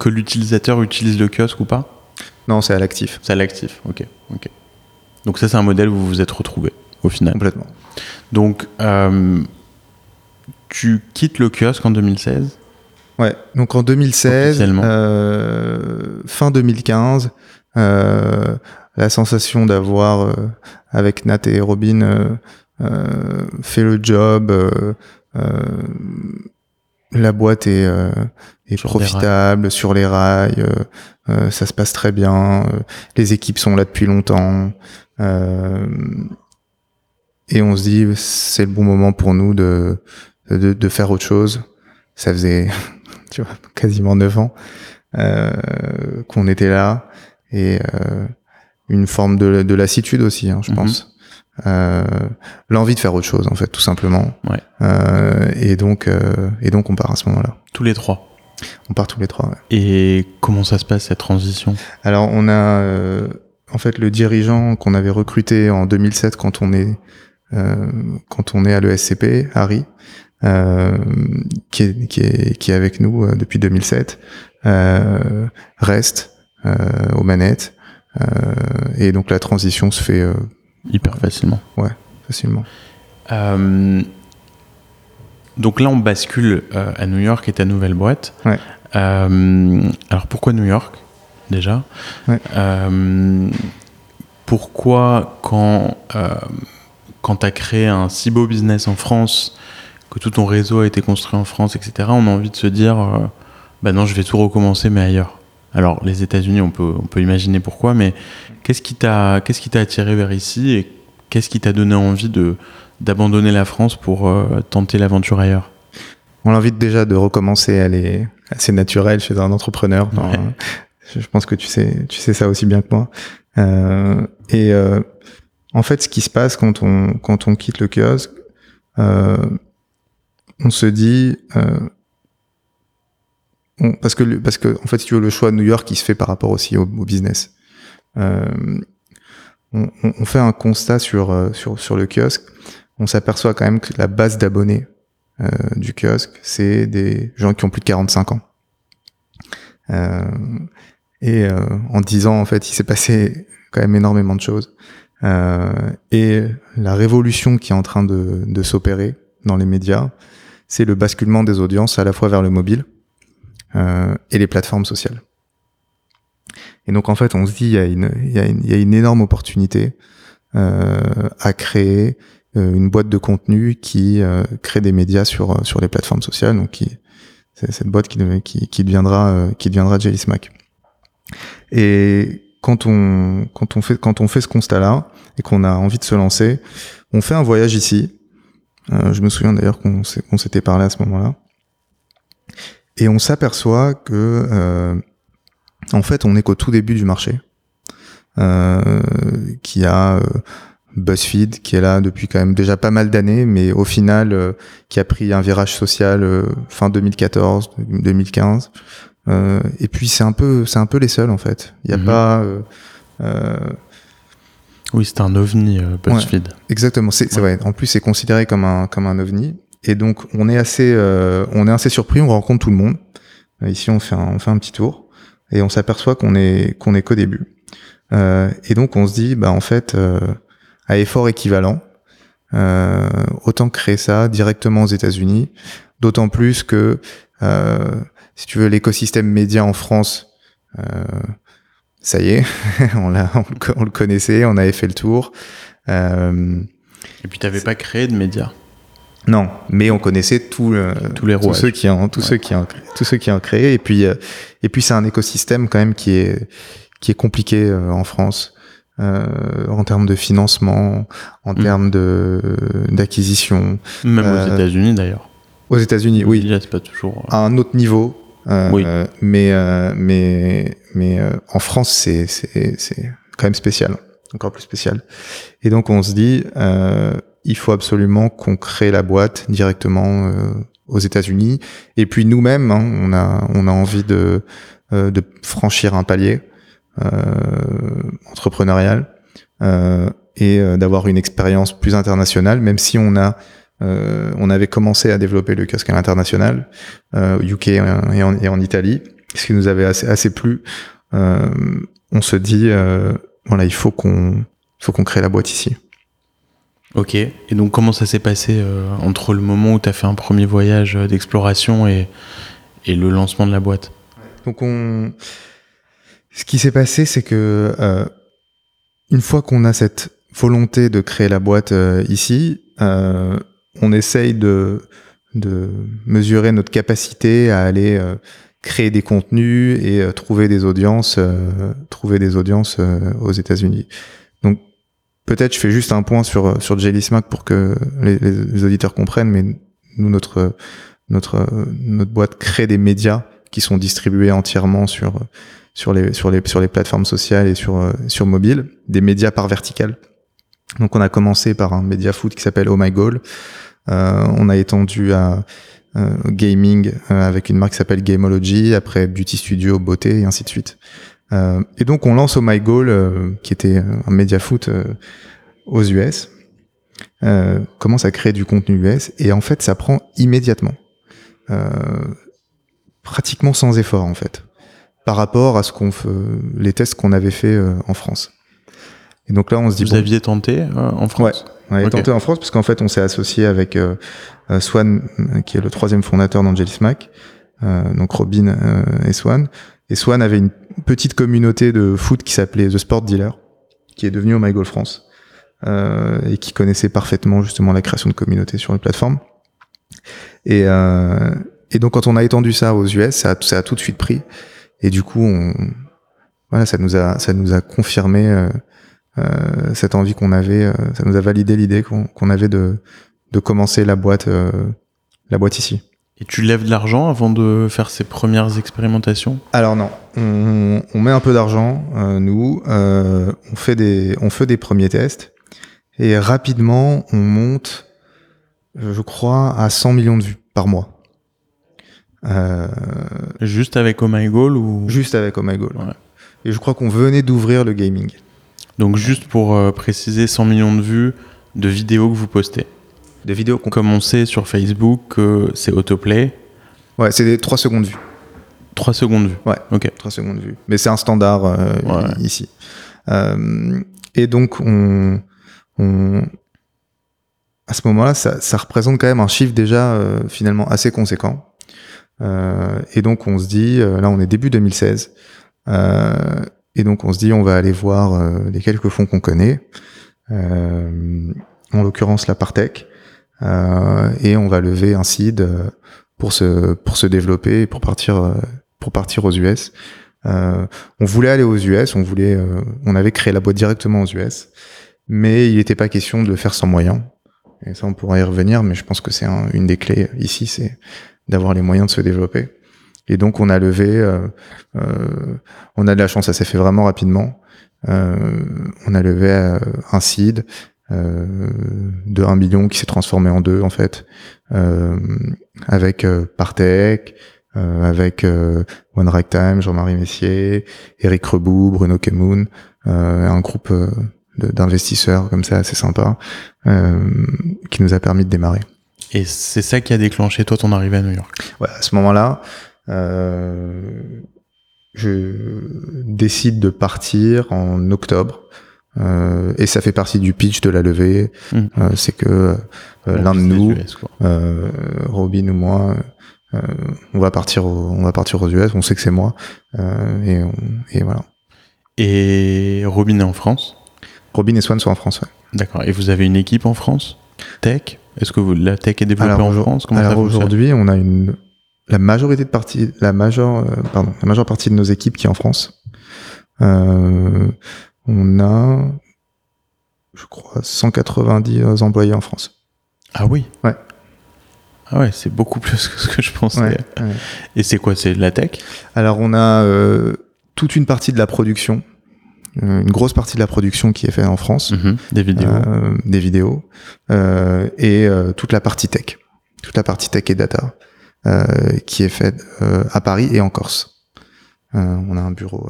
S1: que l'utilisateur utilise le kiosque ou pas?
S2: Non, c'est à l'actif.
S1: C'est à l'actif, ok. ok. Donc ça, c'est un modèle où vous vous êtes retrouvé au final.
S2: Complètement.
S1: Donc, euh, tu quittes le kiosque en 2016
S2: Ouais, donc en 2016, euh, fin 2015, euh, la sensation d'avoir, euh, avec Nat et Robin, fait le job, la boîte est, est sur profitable sur les rails, euh, euh, ça se passe très bien, euh, les équipes sont là depuis longtemps, et on se dit c'est le bon moment pour nous de, de, de faire autre chose. Ça faisait tu vois, quasiment neuf ans qu'on était là, et une forme de, de lassitude aussi, hein, je
S1: Mhm.
S2: pense. Euh, l'envie de faire autre chose en fait tout simplement
S1: Ouais.
S2: Euh, et donc euh, et donc on part à ce moment-là
S1: Tous les trois.
S2: on part tous les trois ouais.
S1: Et comment ça se passe cette transition?
S2: Alors on a euh, en fait le dirigeant qu'on avait recruté en 2007 quand on est euh, quand on est à l'ESCP Harry euh, qui est qui est qui est avec nous euh, depuis 2007 euh, reste euh, aux manettes euh, et donc la transition se fait euh,
S1: Hyper facilement.
S2: facilement
S1: Euh, donc là, on bascule euh, à New York et ta nouvelle boîte.
S2: Ouais.
S1: Euh, alors pourquoi New York déjà?
S2: Ouais.
S1: Pourquoi quand quand tu as créé un si beau business en France, que tout ton réseau a été construit en France, etc., on a envie de se dire, bah non, je vais tout recommencer, mais ailleurs? Alors les États-Unis, on peut on peut imaginer pourquoi, mais qu'est-ce qui t'a qu'est-ce qui t'a attiré vers ici et qu'est-ce qui t'a donné envie de d'abandonner la France pour euh, tenter l'aventure ailleurs?
S2: On l'invite déjà de recommencer elle est assez naturelle chez un entrepreneur. Enfin,
S1: Ouais.
S2: je je pense que tu sais tu sais ça aussi bien que moi. Euh, et euh, en fait ce qui se passe quand on quand on quitte le kiosque euh, on se dit euh, parce que parce que en fait si tu veux le choix de New York il se fait par rapport aussi au, business Euh, on, on- fait un constat sur euh, sur sur le kiosque on s'aperçoit quand même que la base d'abonnés euh, du kiosque, c'est des gens qui ont plus de 45 ans. Euh, et euh, en 10 ans, en fait, il s'est passé quand même énormément de choses. Euh, et la révolution qui est en train de, de s'opérer dans les médias, c'est le basculement des audiences à la fois vers le mobile et les plateformes sociales. Et donc en fait, on se dit il y a une, énorme opportunité euh, à créer euh, une boîte de contenu qui euh, crée des médias sur les plateformes sociales. Donc c'est cette boîte qui, deviendra qui. Et quand on fait ce constat-là et qu'on a envie de se lancer, on fait un voyage ici. je me souviens d'ailleurs qu'on s'était parlé à ce moment-là. Et on s'aperçoit que, euh, en fait, on est qu'au tout début du marché, euh, qui a euh, BuzzFeed qui est là depuis quand même déjà pas mal d'années, mais au final euh, qui a pris un virage social euh, fin 2014, 2015. et puis c'est un peu, c'est un peu les seuls en fait. Il y a mhm. pas.
S1: oui, c'est un ovni BuzzFeed.
S2: exactement, c'est vrai. En plus, c'est considéré comme un comme un ovni. Et donc on est assez, euh, on est assez surpris, on rencontre tout le monde. Euh, ici on fait un, on fait un petit tour et on s'aperçoit qu'on est qu'on est qu'au début. Euh, et donc on se dit, bah en fait, euh, à effort équivalent, euh, autant créer ça directement aux États-Unis. D'autant plus que, si tu veux, l'écosystème média en France, ça y est, on, l'a, on, le connaissait, on avait fait le tour.
S1: et puis t'avais pas créé de médias
S2: non, mais on connaissait tous
S1: les
S2: tous ceux qui ont tous ceux qui ont tous ceux qui ont créé et puis euh, et puis c'est un écosystème quand même qui est qui est compliqué euh, en France euh, en termes de financement, en mm. termes de d'acquisition.
S1: Même aux États-Unis d'ailleurs.
S2: Aux États-Unis, oui.
S1: c'est pas toujours
S2: à un autre niveau. oui. mais mais mais en France c'est c'est c'est quand même spécial, encore plus spécial. Et donc on se dit il faut absolument qu'on crée la boîte directement euh, aux États-Unis. Et puis nous-mêmes, hein, on a envie de euh, franchir un palier euh, entrepreneurial et d'avoir une expérience plus internationale, même si on a on avait commencé à développer le kiosque à l'international, UK et en, Italie, ce qui nous avait assez, plu. on se dit, voilà, il faut qu'on crée la boîte ici.
S1: Ok, et donc comment ça s'est passé euh, entre le moment où tu as fait un premier voyage euh, d'exploration et, et, le lancement de la boîte?
S2: Donc on... Ce qui s'est passé, c'est que euh, une fois qu'on a cette volonté de créer la boîte euh, ici, euh, on essaye de, de mesurer notre capacité à aller créer des contenus et trouver des audiences, trouver des audiences aux États-Unis. Peut-être je fais juste un point sur sur Jelly Smack pour que les, auditeurs comprennent, mais nous notre notre notre boîte crée des médias qui sont distribués entièrement sur sur les sur les sur les plateformes sociales et sur sur mobile, des médias par vertical. Donc on a commencé par un média foot qui s'appelle Oh My Goal. Euh, on a étendu à euh, gaming euh, avec une marque qui s'appelle Gameology, après Beauty Studio, beauté et ainsi de suite. Euh, et donc on lance au My Goal, euh, qui était un média foot euh, aux US, commence à créer du contenu US, et en fait ça prend immédiatement, pratiquement sans effort en fait, par rapport à ce qu'on fait, les tests qu'on avait fait en France. Et donc là on se dit
S1: vous aviez tenté en France?
S2: Ouais, on avait tenté en France parce qu'en fait on s'est associé avec Swan, qui est le troisième fondateur d'Angelis Mac, donc Robin et Swan. Et Swan avait une petite communauté de foot qui s'appelait The Sport Dealer, qui est devenue au My France, euh, et qui connaissait parfaitement justement la création de communautés sur une plateforme. Et, euh, et donc quand on a étendu ça aux US, ça a, ça a tout de suite pris. Et du coup, on, voilà, ça nous a, ça nous a confirmé euh, euh cette envie qu'on avait, euh, ça nous a validé l'idée qu'on avait de, de commencer la boîte, euh, la boîte ici.
S1: Et tu lèves de l'argent avant de faire ces premières expérimentations?
S2: Alors non, on, on met un peu d'argent, euh, nous, euh, on, fait des, on fait des premiers tests, et rapidement on monte, je crois, à 100 millions de vues par mois.
S1: Euh, juste avec Oh My Goal ou?
S2: Juste avec Oh My Goal. Ouais. Et je crois qu'on venait d'ouvrir le gaming.
S1: Donc juste pour euh, préciser, 100 millions de vues de vidéos que vous postez
S2: de vidéos.
S1: Comme on sait sur Facebook que c'est autoplay.
S2: Ouais, c'est des 3 secondes vue.
S1: 3 secondes vue.
S2: Ouais, ok. 3 secondes vue. Mais c'est un standard euh, ici. Euh, et donc, on, on à ce moment-là, ça, ça, représente quand même un chiffre déjà euh, finalement assez conséquent. Et donc, on se dit, là, on est début 2016. et donc on se dit on va aller voir les quelques fonds qu'on connaît, en l'occurrence la Partech, et on va lever un seed pour se pour se développer et pour partir pour partir aux US. on voulait aller aux US, on voulait, on avait créé la boîte directement aux US, mais il n'était pas question de le faire sans moyens. Et ça, on pourra y revenir, mais je pense que c'est une des clés ici, c'est d'avoir les moyens de se développer. Et donc on a levé, euh, euh, on a de la chance, ça s'est fait vraiment rapidement. Euh, on a levé euh, un seed euh, de 1 million qui s'est transformé en deux en fait, avec Partech, avec One Ragtime, Jean-Marie Messier, Eric Rebou, Bruno Kemoun, un groupe d'investisseurs comme ça assez sympa qui nous a permis de démarrer.
S1: Et c'est ça qui a déclenché toi ton arrivée à New York?
S2: Ouais, à ce moment-là, euh, je décide de partir en octobre. Euh, et ça fait partie du pitch de la levée. Mmh. Euh, c'est que euh, l'un de nous, euh, Robin ou moi, on va partir, au, on va partir aux US. On sait que c'est moi, et, et voilà.
S1: Et Robin est en France?
S2: Robin et Swan sont en France. Ouais.
S1: D'accord. Et vous avez une équipe en France, tech? Est-ce que vous, la tech est développée en France?
S2: Comment Alors aujourd'hui, on a une la majorité de partie, la majeure, euh, pardon, la majeure partie de nos équipes qui est en France. Euh, on a, je crois, 190 employés en France.
S1: Ah oui?
S2: Ouais.
S1: Ah ouais, c'est beaucoup plus que ce que je pensais. Et c'est quoi C'est de la tech?
S2: Alors on a euh, toute une partie de la production, une grosse partie de la production qui est faite en France,
S1: mhm. des vidéos,
S2: des vidéos, et toute la partie tech, toute la partie tech et data. Euh, qui est fait euh, à Paris et en Corse. Euh, on a un bureau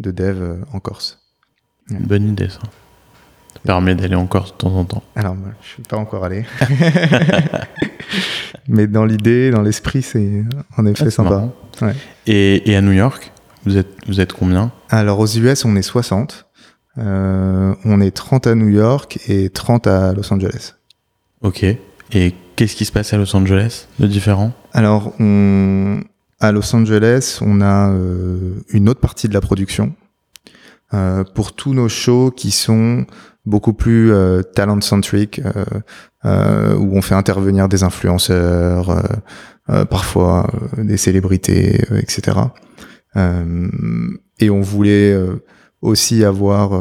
S2: de dev en Corse.
S1: Bonne idée ça. Ça permet d'aller en Corse de temps en temps.
S2: Alors, je suis pas encore allé. Mais dans l'idée, dans l'esprit, c'est en effet ah, sympa.
S1: Et, et, à New York, vous êtes, vous êtes combien?
S2: Alors, aux US, on est 60. on est 30 à New York et 30 à Los Angeles.
S1: Ok. Et qu'est-ce qui se passe à Los Angeles de différent?
S2: Alors, on... à Los Angeles, on a euh, une autre partie de la production euh, pour tous nos shows qui sont beaucoup plus euh, talent-centric, euh, euh, où on fait intervenir des influenceurs, parfois des célébrités, etc. et on voulait aussi avoir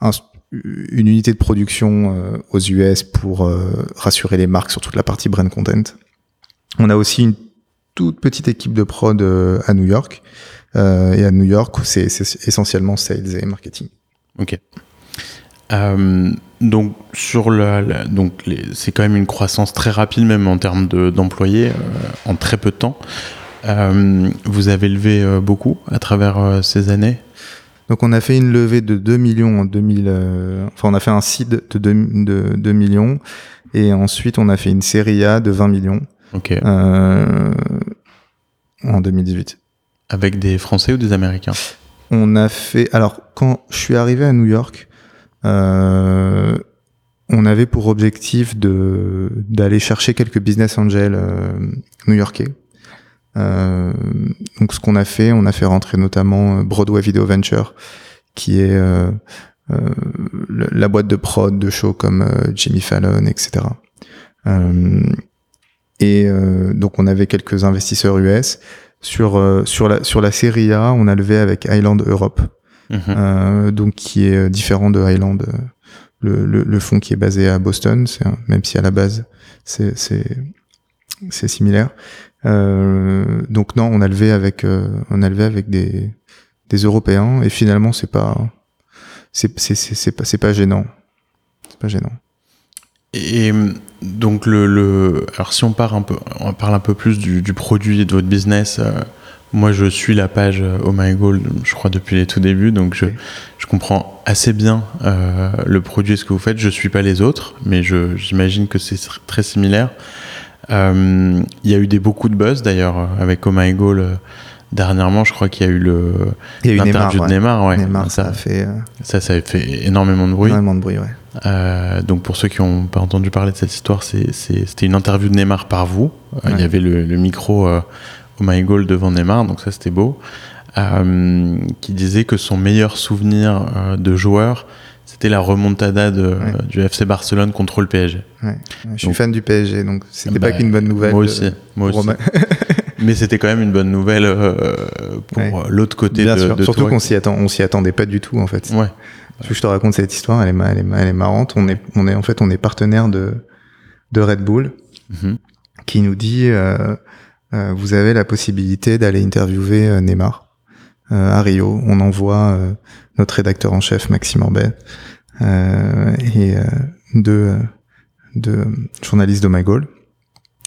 S2: un, une unité de production euh, aux US pour euh, rassurer les marques sur toute la partie brand content. On a aussi une toute petite équipe de prod euh, à New York. Et à New York, c'est essentiellement sales et marketing.
S1: Ok. donc sur le, donc c'est quand même une croissance très rapide même en termes d'employés en très peu de temps. vous avez levé beaucoup à travers ces années
S2: donc on a fait une levée de 2 millions en 2000, euh, enfin on a fait un seed de 2, de 2, millions et ensuite on a fait une série A de 20 millions euh, en 2018.
S1: Avec des Français ou des Américains
S2: On a fait, alors quand je suis arrivé à New York, euh, on avait pour objectif de d'aller chercher quelques business angels euh, new-yorkais euh, donc ce qu'on a fait, on a fait rentrer notamment euh, Broadway Video Venture, qui est la boîte de prod de shows comme Jimmy Fallon, etc. et donc on avait quelques investisseurs US. Sur sur la sur la série A, on a levé avec Highland Europe, mhm. donc qui est différent de Highland, le, le, le fonds qui est basé à Boston, même si à la base c'est c'est similaire. Euh, donc non, on a levé avec euh, on a levé avec des des Européens et finalement c'est pas c'est c'est c'est pas c'est pas gênant. C'est pas gênant.
S1: Et donc le, le alors si on part un peu on parle un peu plus du, du produit et de votre business. Euh, moi, je suis la page Oh My Goal, je crois, depuis les tout débuts, donc je, je comprends assez bien euh, le produit et ce que vous faites. Je suis pas les autres, mais j'imagine que c'est très similaire. Euh, il y a eu des beaucoup de buzz d'ailleurs euh, avec Oh My Goal. Euh, dernièrement, je crois qu'il y a eu le
S2: l'interview
S1: de Neymar. Ouais.
S2: Neymar, ça, a fait
S1: ça, ça a fait énormément de bruit.
S2: Énormément de bruit, ouais.
S1: Euh, donc pour ceux qui n'ont pas entendu parler de cette histoire, c'était une interview de Neymar par vous. Il y avait le, le micro Oh My Goal devant Neymar, donc ça c'était beau. qui disait que son meilleur souvenir de joueur, c'était la remontada de, du FC Barcelone contre le PSG.
S2: Je suis fan du PSG, donc c'était pas bah, qu'une bonne nouvelle.
S1: Moi aussi. Moi aussi. Mais c'était quand même une bonne nouvelle euh, pour l'autre côté
S2: Bien
S1: de,
S2: sûr. Surtout qu'on s'y attend, on s'y attendait pas du tout en fait.
S1: Ouais.
S2: Je te raconte cette histoire, elle est, elle est, elle est marrante. On est, on est en fait, on est partenaire de de Red Bull, mm-hmm. qui nous dit euh, euh, vous avez la possibilité d'aller interviewer euh, Neymar euh, à Rio. On envoie notre rédacteur en chef Maxime Orbet et deux, deux journalistes de My Goal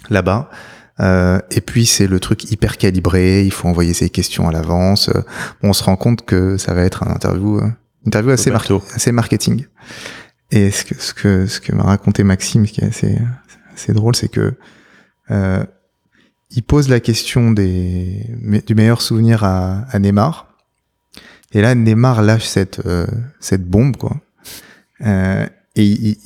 S2: là-bas. Euh, et puis c'est le truc hyper calibré, il faut envoyer ses questions à l'avance. Euh, on se rend compte que ça va être un interview, euh, interview assez, assez marketing. Et ce que ce que ce que m'a raconté Maxime, ce qui est assez, assez drôle, c'est que euh, il pose la question des du meilleur souvenir à, à Neymar. Et là, Neymar lâche cette cette bombe quoi. et il,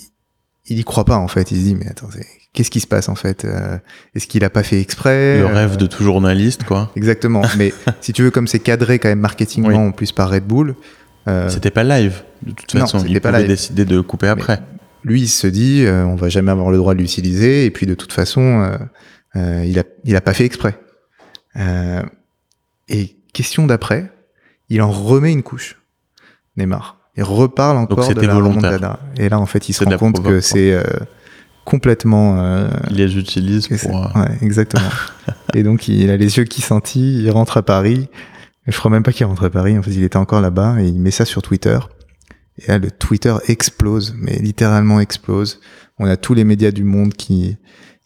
S2: il y croit pas en fait. Il se dit mais attends, qu'est-ce qui se passe en fait euh, Est-ce qu'il a pas fait exprès
S1: Le rêve de tout journaliste, quoi.
S2: Exactement. Mais si tu veux, comme c'est cadré quand même marketingement en plus par Red Bull.
S1: Euh... C'était pas live de toute façon. Il pas pouvait décider de couper après.
S2: lui, il se dit, euh, on va jamais avoir le droit de l'utiliser, et puis de toute façon, euh, il a il a pas fait exprès. et question d'après, il en remet une couche. Neymar. Il reparle encore de la volontaire. Et là, en fait, il se rend compte que c'est complètement. Euh,
S1: il les utilise pour.
S2: Euh, ouais, exactement. et donc il a les yeux qui scintillent, il rentre à Paris. Je crois même pas qu'il rentre à Paris. En fait, il était encore là-bas et il met ça sur Twitter. Et là, le Twitter explose, mais littéralement explose. On a tous les médias du monde qui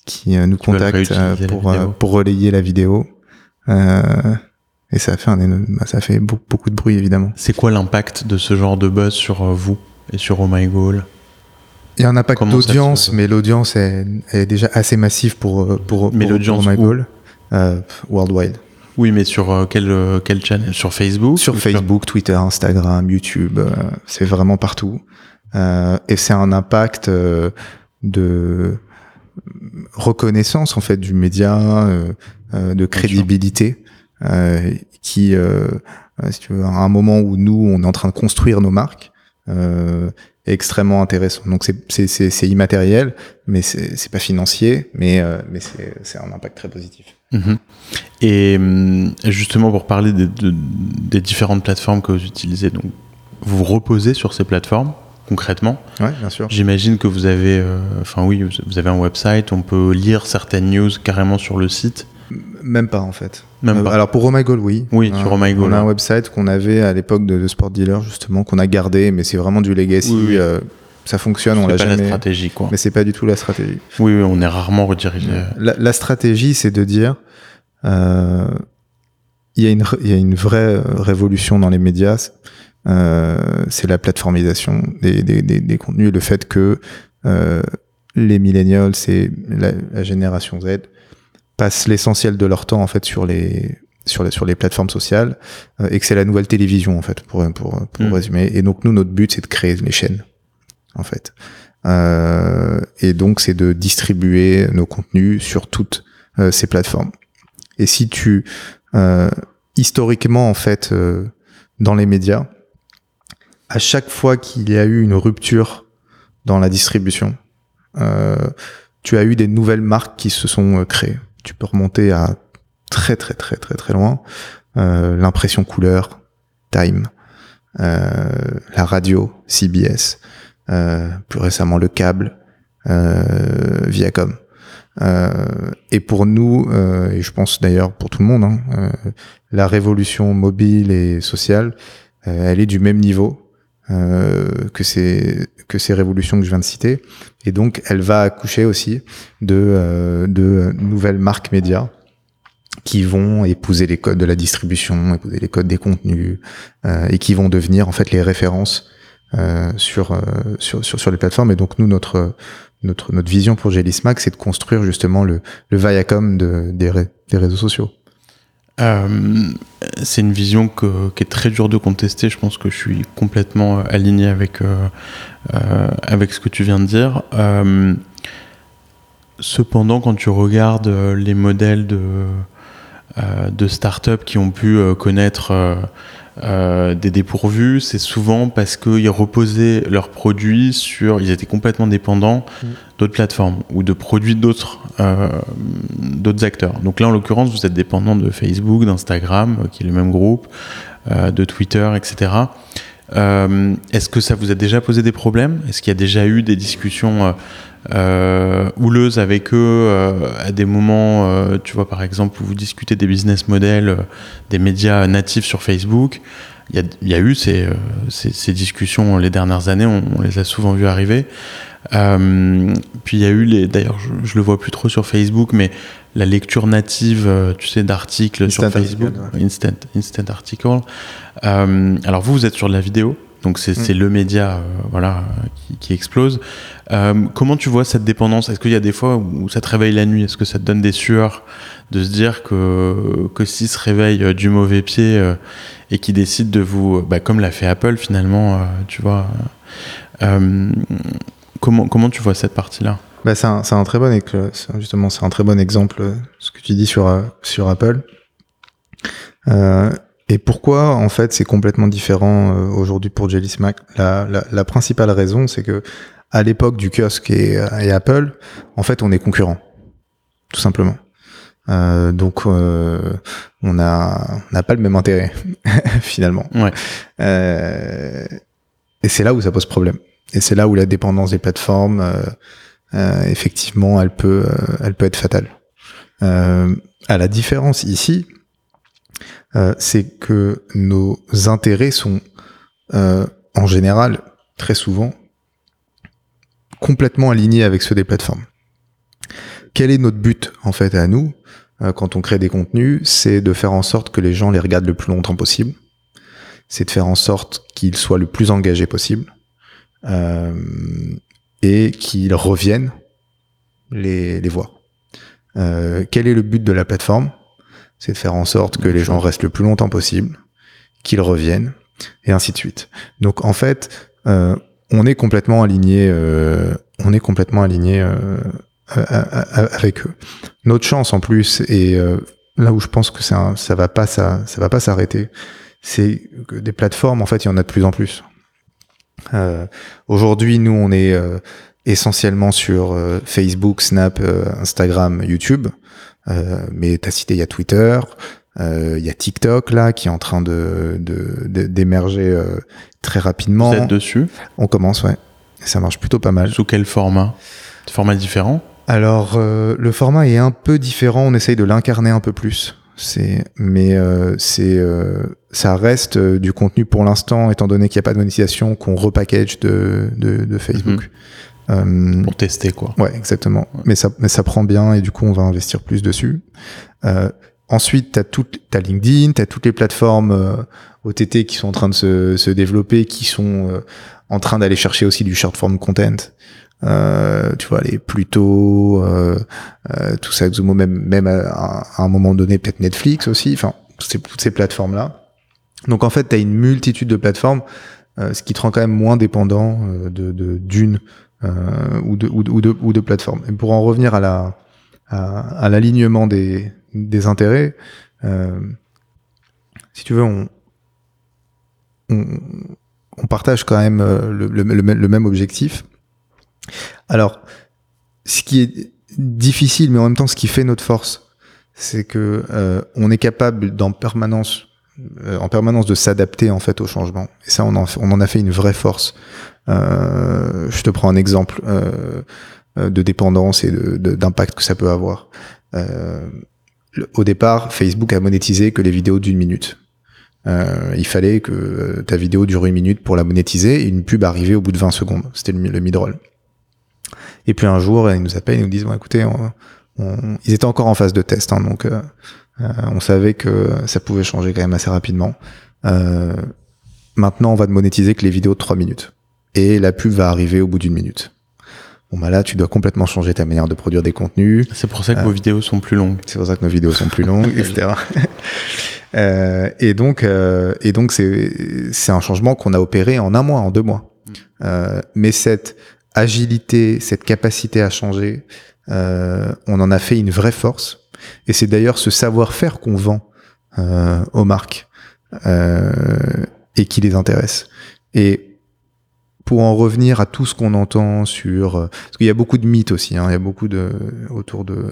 S2: qui euh, nous contactent pour pour relayer la vidéo. et ça a fait un bah, ça a fait beaucoup, beaucoup de bruit évidemment.
S1: C'est quoi l'impact de ce genre de buzz sur vous et sur Oh My Goal
S2: il y a un impact d'audience, mais l'audience est, est, déjà assez massive pour, euh, pour,
S1: mais
S2: pour, My Goal. Euh, worldwide.
S1: Oui, mais sur euh, quel, euh, quel channel? Sur Facebook?
S2: Sur Facebook, Twitter, Instagram, YouTube. c'est vraiment partout. et c'est un impact de reconnaissance en fait du média, de crédibilité, qui, si tu veux, à un moment où nous on est en train de construire nos marques, euh, extrêmement intéressant. Donc c'est immatériel, mais c'est pas financier, mais, euh, mais c'est un impact très positif.
S1: Mhm. Et hum, justement, pour parler des, des, différentes plateformes que vous utilisez, donc vous reposez sur ces plateformes concrètement
S2: Ouais, bien sûr.
S1: J'imagine que vous avez, euh, enfin oui, vous avez un website, on peut lire certaines news carrément sur le site.
S2: Même pas en fait. Même pas. Alors pour Oh oui.
S1: Oui, sur Oh On
S2: a un website qu'on avait à l'époque de, Sport Dealer justement qu'on a gardé, mais c'est vraiment du legacy. Euh, ça fonctionne, on l'a jamais.
S1: la stratégie quoi.
S2: Mais c'est pas du tout la stratégie.
S1: Oui, oui on est rarement redirigé.
S2: La, stratégie, c'est de dire, euh, il y a une il y a une vraie euh, révolution dans les médias. Euh, c'est la plateformisation des, des, des, des, contenus, le fait que euh, les millennials, c'est la, la génération Z, passent l'essentiel de leur temps en fait sur les sur les sur les plateformes sociales euh, et que c'est la nouvelle télévision en fait pour pour, pour mm. résumer et donc nous notre but c'est de créer les chaînes en fait. Euh, et donc c'est de distribuer nos contenus sur toutes euh, ces plateformes. Et si tu euh, historiquement en fait dans les médias à chaque fois qu'il y a eu une rupture dans la distribution tu as eu des nouvelles marques qui se sont créées. Tu peux remonter à très très très très très loin. L'impression couleur, Time, la radio, CBS, plus récemment le câble, Viacom. et pour nous, et je pense d'ailleurs pour tout le monde, hein, la révolution mobile et sociale, elle est du même niveau euh, que ces que ces révolutions que je viens de citer et donc elle va accoucher aussi de euh, de nouvelles marques médias qui vont épouser les codes de la distribution, épouser les codes des contenus euh, et qui vont devenir en fait les références sur, sur, sur sur les plateformes et donc nous notre notre notre vision pour Gelismac c'est de construire justement le le Viacom de des, des réseaux sociaux.
S1: Euh, c'est une vision que, qui est très dure de contester. Je pense que je suis complètement euh, aligné avec, euh, avec ce que tu viens de dire. cependant, quand tu regardes les modèles de, euh, de startups qui ont pu euh, connaître euh, des dépourvus, c'est souvent parce qu'ils reposaient leurs produits sur, ils étaient complètement dépendants mm. d'autres plateformes ou de produits d'autres d'autres acteurs. Donc là, en l'occurrence, vous êtes dépendant de Facebook, d'Instagram, qui est le même groupe, de Twitter, etc. Euh, Est-ce que ça vous a déjà posé des problèmes? Est-ce qu'il y a déjà eu des discussions euh, euh houleuses avec eux à des moments, tu vois, par exemple, où vous discutez des business models, des médias natifs sur Facebook? Il y, a, eu ces, discussions les dernières années, on, on les a souvent vues arriver. Euh, puis il y a eu les, d'ailleurs, je, je, le vois plus trop sur Facebook, mais la lecture native, tu sais, d'articles sur Facebook, article, ouais. instant, instant article. Euh, alors vous, vous êtes sur de la vidéo, donc c'est mm. le média, euh, voilà, qui, qui explose. Euh, comment tu vois cette dépendance? Est-ce qu'il y a des fois où ça te réveille la nuit? Est-ce que ça te donne des sueurs de se dire que que s'il se réveille euh, du mauvais pied euh, et qui décide de vous, bah, comme l'a fait Apple finalement, tu vois? Comment, comment tu vois cette partie-là?
S2: Bah c'est un, un, très bon justement c'est un très bon exemple ce que tu dis sur sur Apple. Euh, et pourquoi en fait c'est complètement différent euh, aujourd'hui pour Jelly Smack la, la, la, principale raison c'est que à l'époque du kiosque et, et, Apple, en fait on est concurrents, tout simplement. Euh, donc euh, on a on n'a pas le même intérêt finalement.
S1: Ouais.
S2: et c'est là où ça pose problème. Et c'est là où la dépendance des plateformes, euh, euh, effectivement, elle peut, euh, elle peut être fatale. à la différence ici, c'est que nos intérêts sont, en général, très souvent, complètement alignés avec ceux des plateformes. Quel est notre but, en fait, à nous, quand on crée des contenus? C'est de faire en sorte que les gens les regardent le plus longtemps possible. C'est de faire en sorte qu'ils soient le plus engagés possible et qu'ils reviennent les, les voir. Euh, quel est le but de la plateforme? C'est de faire en sorte que les gens restent le plus longtemps possible, qu'ils reviennent, et ainsi de suite. Donc en fait, euh, on est complètement aligné, euh, on est complètement aligné euh, avec eux. Notre chance en plus, et euh, là où je pense que ça, ça va pas, ça, ça va pas s'arrêter, c'est que des plateformes, en fait, il y en a de plus en plus. Euh, Aujourd'hui, nous, on est euh, essentiellement sur euh, Facebook, Snap, euh, Instagram, YouTube. Euh, mais tu as cité, il y a Twitter, il y a TikTok là qui est en train de d'émerger de, très rapidement.
S1: Vous êtes dessus?
S2: On commence, ouais. Ça marche plutôt pas mal.
S1: Sous quel format? Format différent?
S2: Alors, le format est un peu différent. On essaye de l'incarner un peu plus. C'est, mais euh, c'est, euh, ça reste euh, du contenu pour l'instant, étant donné qu'il n'y a pas de monétisation, qu'on repackage de, de, de Facebook.
S1: Mmh. pour tester quoi.
S2: Ouais, exactement. Ouais. Mais ça, mais ça prend bien et du coup on va investir plus dessus. ensuite, t'as tout, t'as LinkedIn, t'as toutes les plateformes OTT qui sont en train de se, se développer, qui sont en train d'aller chercher aussi du short form content. Euh, tu vois, les Pluto, euh, euh, tout ça, même, même à, un moment donné, peut-être Netflix aussi, enfin, toutes ces plateformes-là. Donc en fait, tu as une multitude de plateformes, euh, ce qui te rend quand même moins dépendant euh, de d'une euh, ou, de, ou, de, ou, de, ou de plateformes. Et pour en revenir à la à, à l'alignement des, des intérêts, si tu veux, on, on, partage quand même le, le, le même objectif. Alors, ce qui est difficile, mais en même temps, ce qui fait notre force, c'est que euh, on est capable euh, en permanence, de s'adapter en fait au changement. Et ça, on en, a fait une vraie force. Euh, je te prends un exemple euh, de dépendance et d'impact que ça peut avoir. Au départ, Facebook a monétisé que les vidéos d'une minute. Il fallait que ta vidéo dure une minute pour la monétiser et une pub arrivait au bout de 20 secondes. C'était le, le mid-roll. Et puis un jour, ils nous appellent, ils nous disent bon, écoutez, on, on... ils étaient encore en phase de test, hein, donc euh, euh, on savait que ça pouvait changer quand même assez rapidement. Euh, maintenant, on va te monétiser que les vidéos de 3 minutes. Et la pub va arriver au bout d'une minute. Bon bah là, tu dois complètement changer ta manière de produire des contenus.
S1: C'est pour ça que euh, vos vidéos sont plus longues.
S2: C'est pour ça que nos vidéos sont plus longues, etc. euh, et donc, euh, et donc c'est c'est un changement qu'on a opéré en un mois, en deux mois. Euh, mais cette agilité, cette capacité à changer, euh, on en a fait une vraie force. Et c'est d'ailleurs ce savoir-faire qu'on vend euh, aux marques euh, et qui les intéresse. Et pour en revenir à tout ce qu'on entend sur euh, parce qu'il y a beaucoup de mythes aussi hein, il y a beaucoup de autour de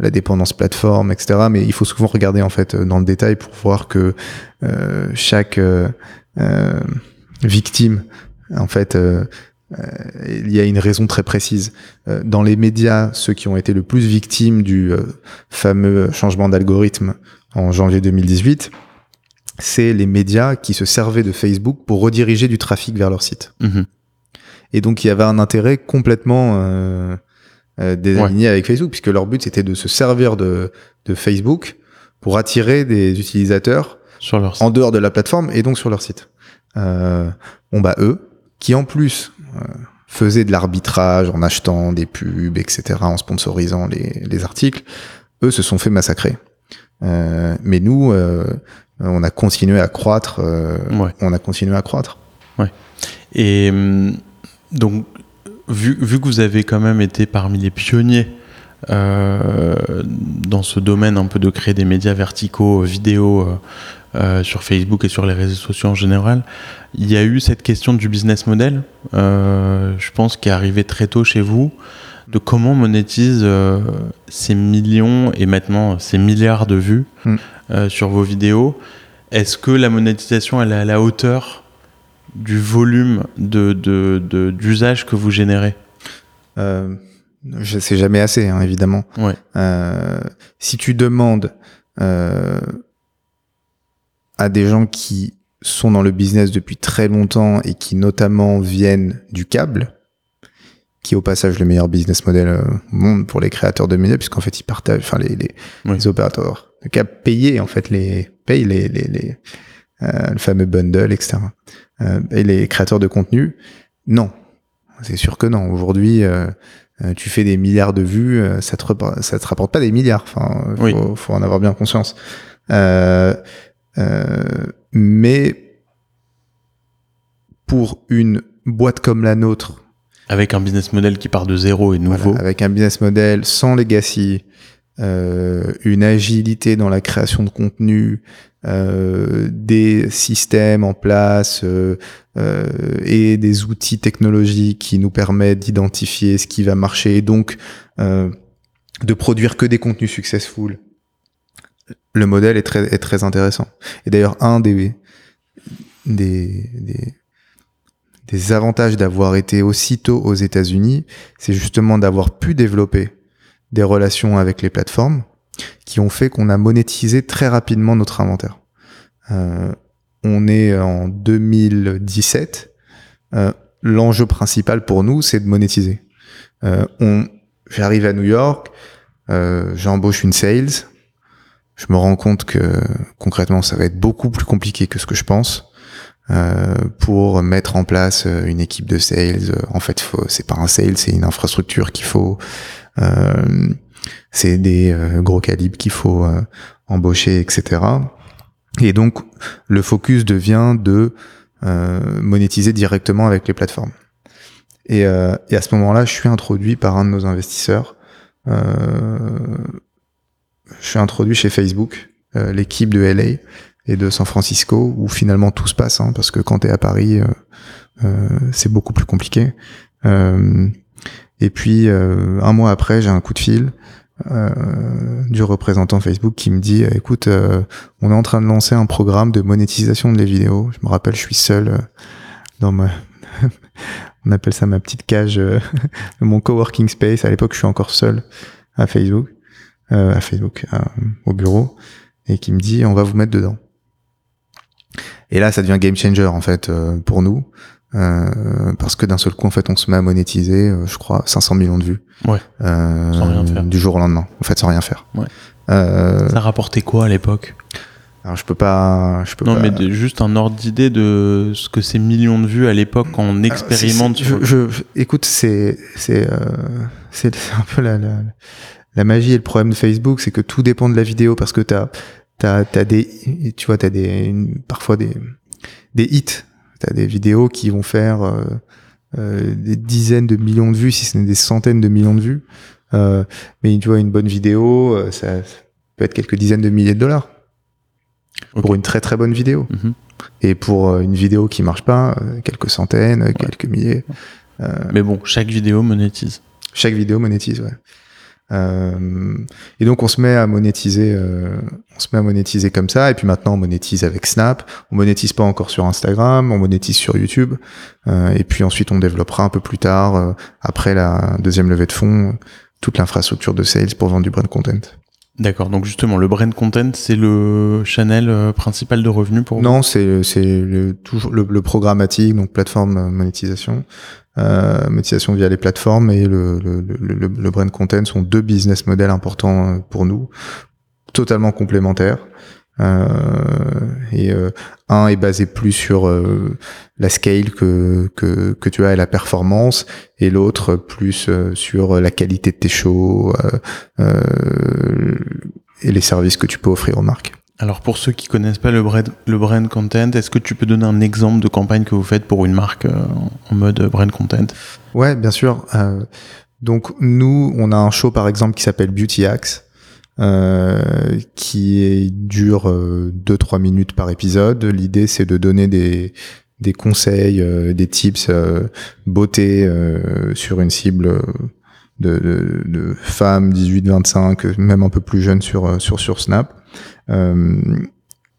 S2: la dépendance plateforme etc mais il faut souvent regarder en fait dans le détail pour voir que euh, chaque euh, euh victime en fait euh, il y a une raison très précise dans les médias ceux qui ont été le plus victimes du fameux changement d'algorithme en janvier 2018 c'est les médias qui se servaient de Facebook pour rediriger du trafic vers leur site.
S1: Mhm.
S2: Et donc il y avait un intérêt complètement euh, euh, désaligné avec Facebook, puisque leur but c'était de se servir de, de Facebook pour attirer des utilisateurs
S1: Sur leur site.
S2: en dehors de la plateforme et donc sur leur site. Euh, bon bah eux, qui en plus euh, faisaient de l'arbitrage en achetant des pubs, etc., en sponsorisant les, les articles, eux se sont fait massacrer. Euh, mais nous, euh, on a continué à croître. euh,
S1: Ouais.
S2: On a continué à croître.
S1: Et donc, vu, vu que vous avez quand même été parmi les pionniers euh, dans ce domaine un peu de créer des médias verticaux, euh, vidéo euh, euh, sur Facebook et sur les réseaux sociaux en général, il y a eu cette question du business model, euh, je pense, qui est arrivée très tôt chez vous, de comment on monétise euh, ces millions et maintenant ces milliards de vues
S2: Mm.
S1: euh, sur vos vidéos. Est-ce que la monétisation elle est à la hauteur du volume de, de, de- d'usage que vous générez?
S2: Euh, je sais jamais assez, hein, évidemment.
S1: Ouais.
S2: Euh, si tu demandes euh, à des gens qui sont dans le business depuis très longtemps et qui notamment viennent du câble, qui est au passage le meilleur business model euh, au monde pour les créateurs de médias, puisqu'en fait ils partagent, enfin les, les,
S1: Oui.
S2: les opérateurs de câble payent en fait les payent les, les, les euh, le fameux bundle, etc. Euh, et les créateurs de contenu, non, c'est sûr que non. Aujourd'hui, euh, euh, tu fais des milliards de vues, euh, ça te ça te rapporte pas des milliards. Enfin, faut,
S1: Oui.
S2: faut en avoir bien conscience. Euh, euh, mais pour une boîte comme la nôtre,
S1: Avec un business model qui part de zéro et nouveau.
S2: voilà, avec un business model sans legacy, euh, une agilité dans la création de contenu, euh, des systèmes en place euh, euh, et des outils technologiques qui nous permettent d'identifier ce qui va marcher et donc euh, de produire que des contenus successful. Le modèle est très, intéressant. Et d'ailleurs, un des, des, des, avantages d'avoir été aussitôt aux États-Unis, c'est justement d'avoir pu développer des relations avec les plateformes qui ont fait qu'on a monétisé très rapidement notre inventaire. Euh, on est en 2017. Euh, L'enjeu principal pour nous, c'est de monétiser. Euh, j'arrive à New York, j'embauche une sales. Je me rends compte que concrètement, ça va être beaucoup plus compliqué que ce que je pense. Euh, pour mettre en place euh, une équipe de sales. En fait, c'est pas un sales, c'est une infrastructure qu'il faut. Euh, c'est des gros calibres qu'il faut embaucher, etc. Et donc, le focus devient de monétiser directement avec les plateformes. Et, et à ce moment-là, je suis introduit par un de nos investisseurs. Je suis introduit chez Facebook, euh, l'équipe de LA et de San Francisco, où finalement tout se passe, hein, parce que quand tu es à Paris, euh, euh, c'est beaucoup plus compliqué. Euh, et puis, euh, un mois après, j'ai un coup de fil du représentant Facebook qui me dit, écoute, on est en train de lancer un programme de monétisation de les vidéos. Je me rappelle, je suis seul dans ma... on appelle ça ma petite cage, mon coworking space. À l'époque, je suis encore seul à Facebook, à Facebook, à- au bureau, et qui me dit, on va vous mettre dedans. Et là, ça devient game changer en fait euh, pour nous, euh, parce que d'un seul coup, en fait, on se met à monétiser, euh, je crois, 500 millions de vues,
S1: Ouais.
S2: euh,
S1: Sans rien faire.
S2: du jour au lendemain, en fait, sans rien faire.
S1: Ouais.
S2: Euh,
S1: Ça rapportait quoi à l'époque?
S2: alors je peux pas, je peux
S1: Non,
S2: pas.
S1: mais de- juste un ordre d'idée de ce que ces millions de vues à l'époque quand on expérimente. Sur-
S2: je, je- écoute, c'est c'est euh, c'est c'est un peu la, la la magie et le problème de Facebook, c'est que tout dépend de la vidéo parce que t'as t'as t'as des tu vois t'as des une- parfois des des hits, t'as des vidéos qui vont faire euh, euh, des dizaines de millions de vues, si ce n'est des centaines de millions de vues. Euh, mais tu vois, une bonne vidéo, ça, ça peut être quelques dizaines de milliers de dollars pour une très très bonne vidéo.
S1: Mhm.
S2: Et pour une vidéo qui marche pas, quelques centaines, quelques milliers.
S1: Mais bon, chaque vidéo monétise.
S2: Chaque vidéo monétise, ouais. Euh, et donc on se met à monétiser, euh, on se met à monétiser comme ça. Et puis maintenant on monétise avec Snap. On monétise pas encore sur Instagram, on monétise sur YouTube. Euh, et puis ensuite on développera un peu plus tard, euh, après la deuxième levée de fonds, toute l'infrastructure de sales pour vendre du brand content.
S1: D'accord. Donc justement, le brand content, c'est le channel euh, principal de revenus pour vous
S2: Non, c'est le, toujours le, programmatique, donc plateforme euh, monétisation, euh, monétisation via les plateformes et le, le, le, le, le brand content sont deux business models importants euh, pour nous, totalement complémentaires. Euh, et euh, un est basé plus sur euh, la scale que, que que tu as et la performance, et l'autre plus euh, sur la qualité de tes shows euh, euh, et les services que tu peux offrir aux marques.
S1: Alors pour ceux qui connaissent pas le brand, le brand content, est-ce que tu peux donner un exemple de campagne que vous faites pour une marque euh, en mode brand content?
S2: Ouais, bien sûr. Euh, donc nous, on a un show par exemple qui s'appelle Beauty Hacks, euh, qui dure 2-3 minutes par épisode. L'idée, c'est de donner des des conseils, euh, des tips euh, beauté euh, sur une cible de, femmes 18-25, même un peu plus jeunes sur euh, sur sur Snap. Euh,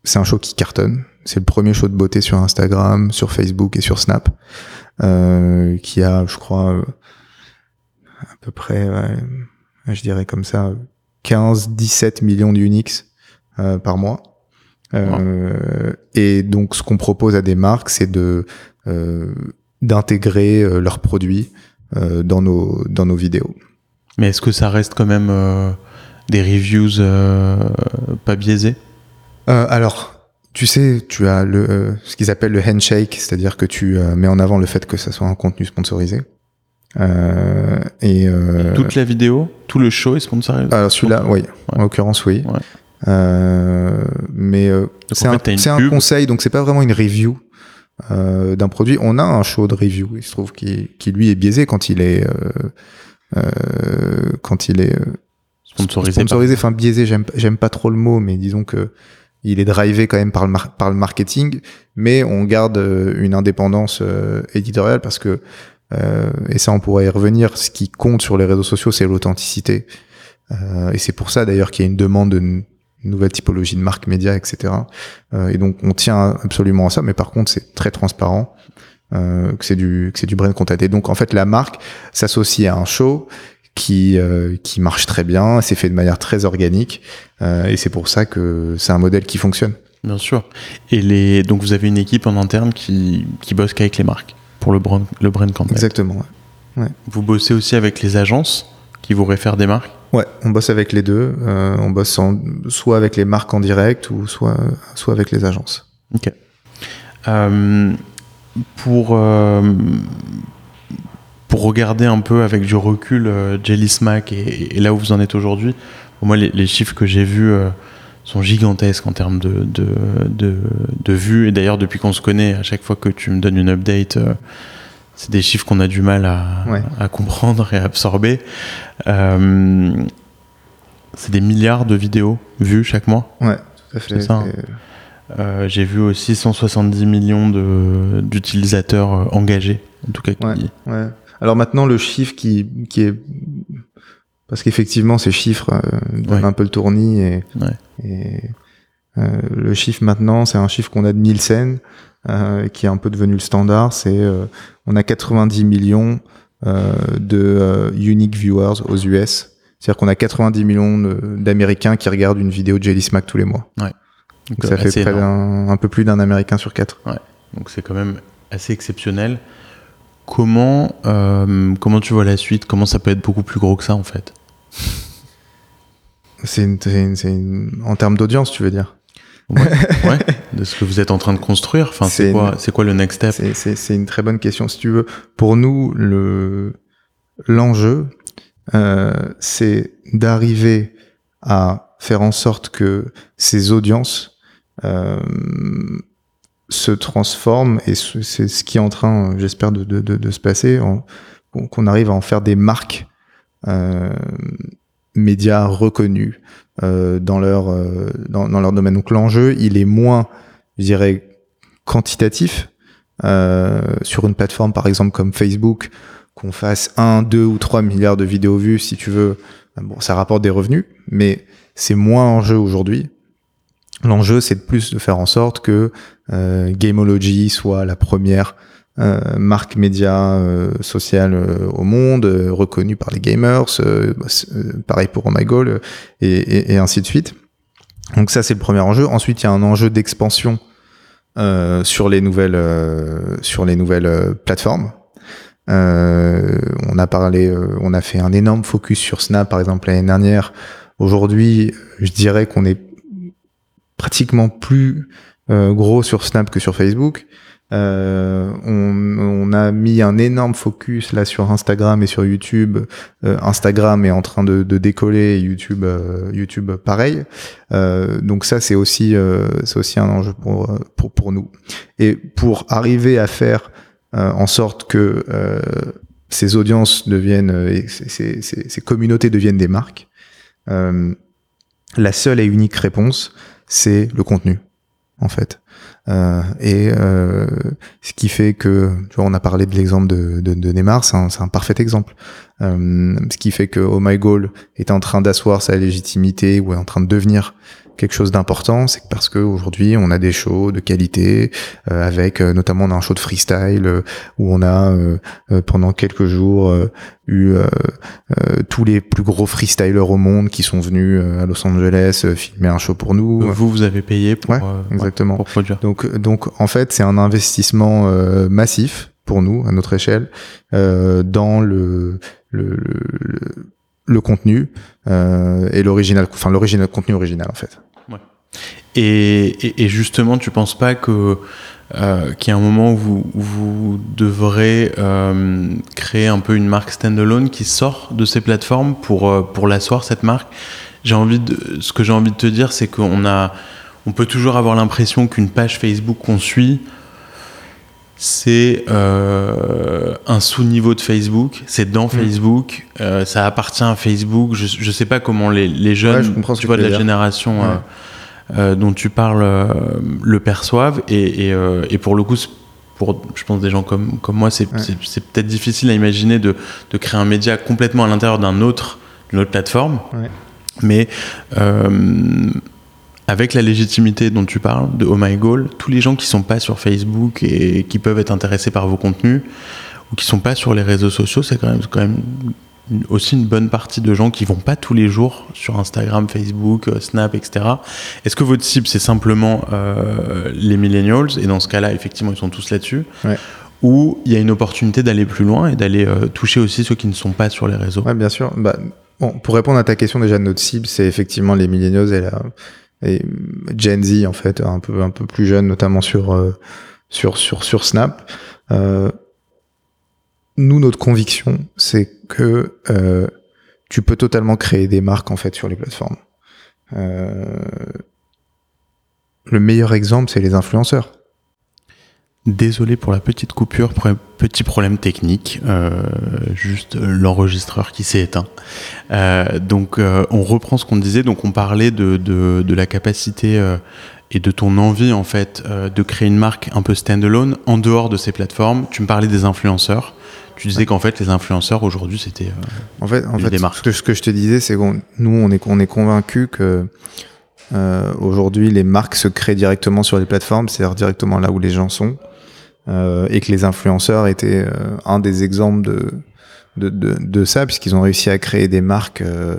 S2: c'est un show qui cartonne. C'est le premier show de beauté sur Instagram, sur Facebook et sur Snap, euh, qui a, je crois, euh, à peu près, je dirais comme ça, 15-17 millions d'uniques euh, par mois. Euh, Et donc, ce qu'on propose à des marques, c'est de euh, d'intégrer euh, leurs produits euh, dans nos dans nos vidéos.
S1: Mais est-ce que ça reste quand même euh, des reviews euh, pas biaisés
S2: Euh, alors, tu sais, tu as le euh, ce qu'ils appellent le handshake, c'est-à-dire que tu euh, mets en avant le fait que ça soit un contenu sponsorisé. Euh, et euh,
S1: Toute la vidéo, tout le show est sponsorisé
S2: alors celui-là, oui, en l'occurrence, oui.
S1: Ouais.
S2: Euh, mais euh, c'est un, conseil, donc c'est pas vraiment une review euh, d'un produit. On a un show de review, il se trouve, qui, qui lui est biaisé quand il est euh, euh, quand il est
S1: Sponsorisé.
S2: sponsorisé, enfin biaisé, j'aime j'aime pas trop le mot, mais disons que il est drivé quand même par le, par le marketing, mais on garde une indépendance éditoriale parce que, euh, et ça on pourrait y revenir, ce qui compte sur les réseaux sociaux, c'est l'authenticité. Euh, et c'est pour ça d'ailleurs qu'il y a une demande de nouvelle typologie de marque média, etc. Euh, et donc on tient absolument à ça, mais par contre c'est très transparent. Que c'est du que c'est du brand content et donc en fait la marque s'associe à un show qui qui marche très bien, c'est fait de manière très organique et c'est pour ça que c'est un modèle qui fonctionne.
S1: Bien sûr. Et les donc vous avez une équipe en interne qui qui bosse qu'avec les marques? Pour le brand le brand content.
S2: Exactement. ouais.
S1: Vous bossez aussi avec les agences qui vous réfèrent des marques?
S2: Ouais, on bosse avec les deux. Euh, on bosse en- soit avec les marques en direct ou soit soit avec les agences.
S1: Ok. Euh, pour euh, pour regarder un peu avec du recul Jelly Smack et, et là où vous en êtes aujourd'hui, pour moi les, les chiffres que j'ai vus sont gigantesques en termes de, de, de, de vues. Et d'ailleurs, depuis qu'on se connaît, à chaque fois que tu me donnes une update, euh, c'est des chiffres qu'on a du mal à,
S2: Ouais.
S1: à comprendre et à absorber. Euh, c'est des milliards de vidéos vues chaque mois.
S2: Ouais, tout à fait.
S1: Ça, hein. Euh, j'ai vu aussi 170 millions de- d'utilisateurs engagés, en tout cas. Qui...
S2: Ouais. Ouais. Alors maintenant, le chiffre qui, qui est... Parce qu'effectivement, ces chiffres euh, donnent
S1: Ouais.
S2: un peu le tournis. Et,
S1: Ouais.
S2: et euh, le chiffre maintenant, c'est un chiffre qu'on a de Nielsen, euh, qui est un peu devenu le standard. C'est On a 90 millions de unique viewers aux US. C'est-à-dire qu'on a 90 millions d'Américains qui regardent une vidéo de Jelly Smack tous les mois.
S1: Donc,
S2: Donc ça fait près d'un, un peu plus d'un Américain sur quatre.
S1: Donc c'est quand même assez exceptionnel. Comment, euh, comment tu vois la suite? Comment ça peut être beaucoup plus gros que ça en fait?
S2: C'est une, une- une- en termes d'audience, tu veux dire?
S1: Ouais, de ce que vous êtes en train de construire. Enfin, c'est quoi,
S2: une-
S1: c'est quoi le next step?
S2: C'est une très bonne question. Si tu veux, pour nous, le l'enjeu, euh, c'est d'arriver à faire en sorte que ces audiences euh, se transforment et ce- c'est ce qui est en train, euh, j'espère, de, se passer, qu'on arrive à en faire des marques médias reconnus dans leur dans, dans, leur domaine. Donc l'enjeu, il est moins, je dirais, quantitatif sur une plateforme par exemple comme Facebook, qu'on fasse 1, 2 ou 3 milliards de vidéos vues, si tu veux. Bon, ça rapporte des revenus, mais c'est moins en jeu aujourd'hui. L'enjeu, c'est de plus de faire en sorte que euh, Gameology soit la première euh, marque média euh, sociale euh, au monde, euh, reconnue par les gamers, bah, pareil pour Oh My et, et, ainsi de suite. Donc ça, c'est le premier enjeu. Ensuite, il y a un enjeu d'expansion sur les nouvelles sur les nouvelles plateformes. on a parlé, on a fait un énorme focus sur Snap, par exemple l'année dernière. Aujourd'hui, je dirais qu'on est pratiquement plus euh, gros sur Snap que sur Facebook. Euh, on, on, a mis un énorme focus là sur Instagram et sur YouTube. Euh, Instagram est en train de, de décoller, YouTube, euh, YouTube pareil. Euh, donc ça c'est aussi c'est aussi un enjeu pour pour pour nous. Et pour arriver à faire en sorte que ces audiences deviennent, ces, ces, ces, communautés deviennent des marques. la seule et unique réponse, c'est le contenu en fait. Euh, et euh, ce qui fait que, tu vois, on a parlé de l'exemple de, de, de, Neymar, c'est un, un, parfait exemple. Euh, ce qui fait que Oh My Goal est en train d'asseoir sa légitimité ou est en train de devenir quelque chose d'important, c'est parce qu'aujourd'hui on a des shows de qualité, euh, avec euh, notamment on a un show de freestyle euh, où on a euh, pendant quelques jours eu tous les plus gros freestylers au monde qui sont venus à Los Angeles filmer un show pour nous.
S1: Vous vous avez payé pour,
S2: ouais, exactement.
S1: pour produire.
S2: Donc donc en fait c'est un investissement massif pour nous à notre échelle dans le, le, le le contenu euh, et l'original, enfin l'original contenu original en fait.
S1: Ouais. Et, et, et, justement, tu penses pas que euh, qu'il y a un moment où vous, vous devrez euh, créer un peu une marque standalone qui sort de ces plateformes pour euh, pour l'asseoir cette marque? J'ai envie de, ce que j'ai envie de te dire, c'est qu'on a, on peut toujours avoir l'impression qu'une page Facebook qu'on suit c'est euh, un sous-niveau de Facebook, c'est dans mmh. Facebook, euh, ça appartient à Facebook. Je ne sais pas comment les, les jeunes,
S2: ouais,
S1: tu vois, de la dire. génération ouais. euh, dont tu parles le perçoivent. Et, et, et, pour le coup, pour, je pense, des gens comme, comme moi, c'est ouais. peut-être difficile à imaginer de, de, créer un média complètement à l'intérieur d'un autre, d'une autre plateforme. Mais avec la légitimité dont tu parles, de Oh My Goal, tous les gens qui sont pas sur Facebook et qui peuvent être intéressés par vos contenus ou qui sont pas sur les réseaux sociaux, c'est quand même, quand même aussi une bonne partie de gens qui vont pas tous les jours sur Instagram, Facebook, Snap, etc. Est-ce que votre cible c'est simplement euh, les millennials? Et dans ce cas-là, effectivement, ils sont tous là-dessus
S2: ouais.
S1: Ou il y a une opportunité d'aller plus loin et d'aller euh, toucher aussi ceux qui ne sont pas sur les réseaux?
S2: Ouais, bien sûr. Bah, bon, pour répondre à ta question, déjà notre cible c'est effectivement les millennials et la et Gen Z en fait, un peu un peu plus jeune, notamment sur euh, sur sur sur Snap. Euh, nous, notre conviction, c'est que euh, tu peux totalement créer des marques en fait sur les plateformes. Euh, le meilleur exemple, c'est les influenceurs.
S1: Désolé pour la petite coupure, petit problème technique, euh, juste l'enregistreur qui s'est éteint. Euh, donc euh, on reprend ce qu'on disait, donc on parlait de, de, de la capacité et de ton envie en fait de créer une marque un peu standalone en dehors de ces plateformes. Tu me parlais des influenceurs. Tu disais ouais. qu'en fait les influenceurs aujourd'hui c'était
S2: en fait, en fait des marques. Ce que, ce que je te disais c'est qu'on nous on est on est convaincu que aujourd'hui les marques se créent directement sur les plateformes, c'est-à-dire directement là où les gens sont euh, et que les influenceurs étaient euh, un des exemples de, de, de, de ça, puisqu'ils ont réussi à créer des marques euh,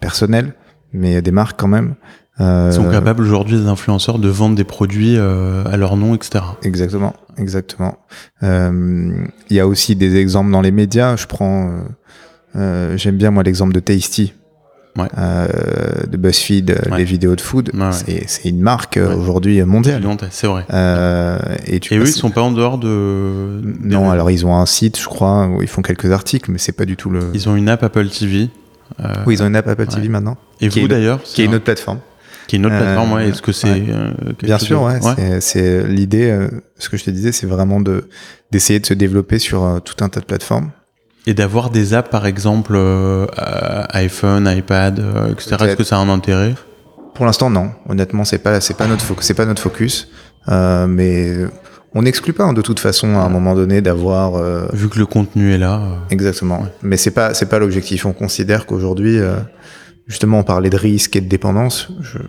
S2: personnelles, mais des marques quand même.
S1: Ils sont capables aujourd'hui, les influenceurs, de vendre des produits à leur nom, etc.
S2: Exactement, exactement. Il y a aussi des exemples dans les médias. Je prends, j'aime bien moi l'exemple de Tasty,
S1: ouais.
S2: euh, de BuzzFeed,
S1: ouais.
S2: les vidéos de food.
S1: Ouais,
S2: c'est une marque euh, aujourd'hui mondiale.
S1: C'est vrai.
S2: Euh,
S1: et tu et eux, ils sont pas en dehors de.
S2: Non, alors ils ont un site, je crois, où ils font quelques articles, mais c'est pas du tout le.
S1: Ils ont une app Apple TV.
S2: Euh, oui, ils ont une app Apple TV maintenant.
S1: Et vous d'ailleurs
S2: Qui est une autre plateforme.
S1: Qui est une autre plateforme, ouais. Est-ce que c'est.
S2: Euh, Bien sûr, ouais. C'est l'idée, ce que je te disais, c'est vraiment de d'essayer de se développer sur tout un tas de plateformes.
S1: Et d'avoir des apps, par exemple, euh, iPhone, iPad, euh, etc. Est-ce que ça a un intérêt?
S2: Pour l'instant, non. Honnêtement, c'est pas c'est pas notre focus, c'est pas notre focus. Euh, mais on n'exclut pas hein, de toute façon à un moment donné d'avoir. Euh,
S1: Vu que le contenu est là.
S2: Exactement. Mais c'est pas c'est pas l'objectif. On considère qu'aujourd'hui, justement, on parlait de risque et de dépendance. Je,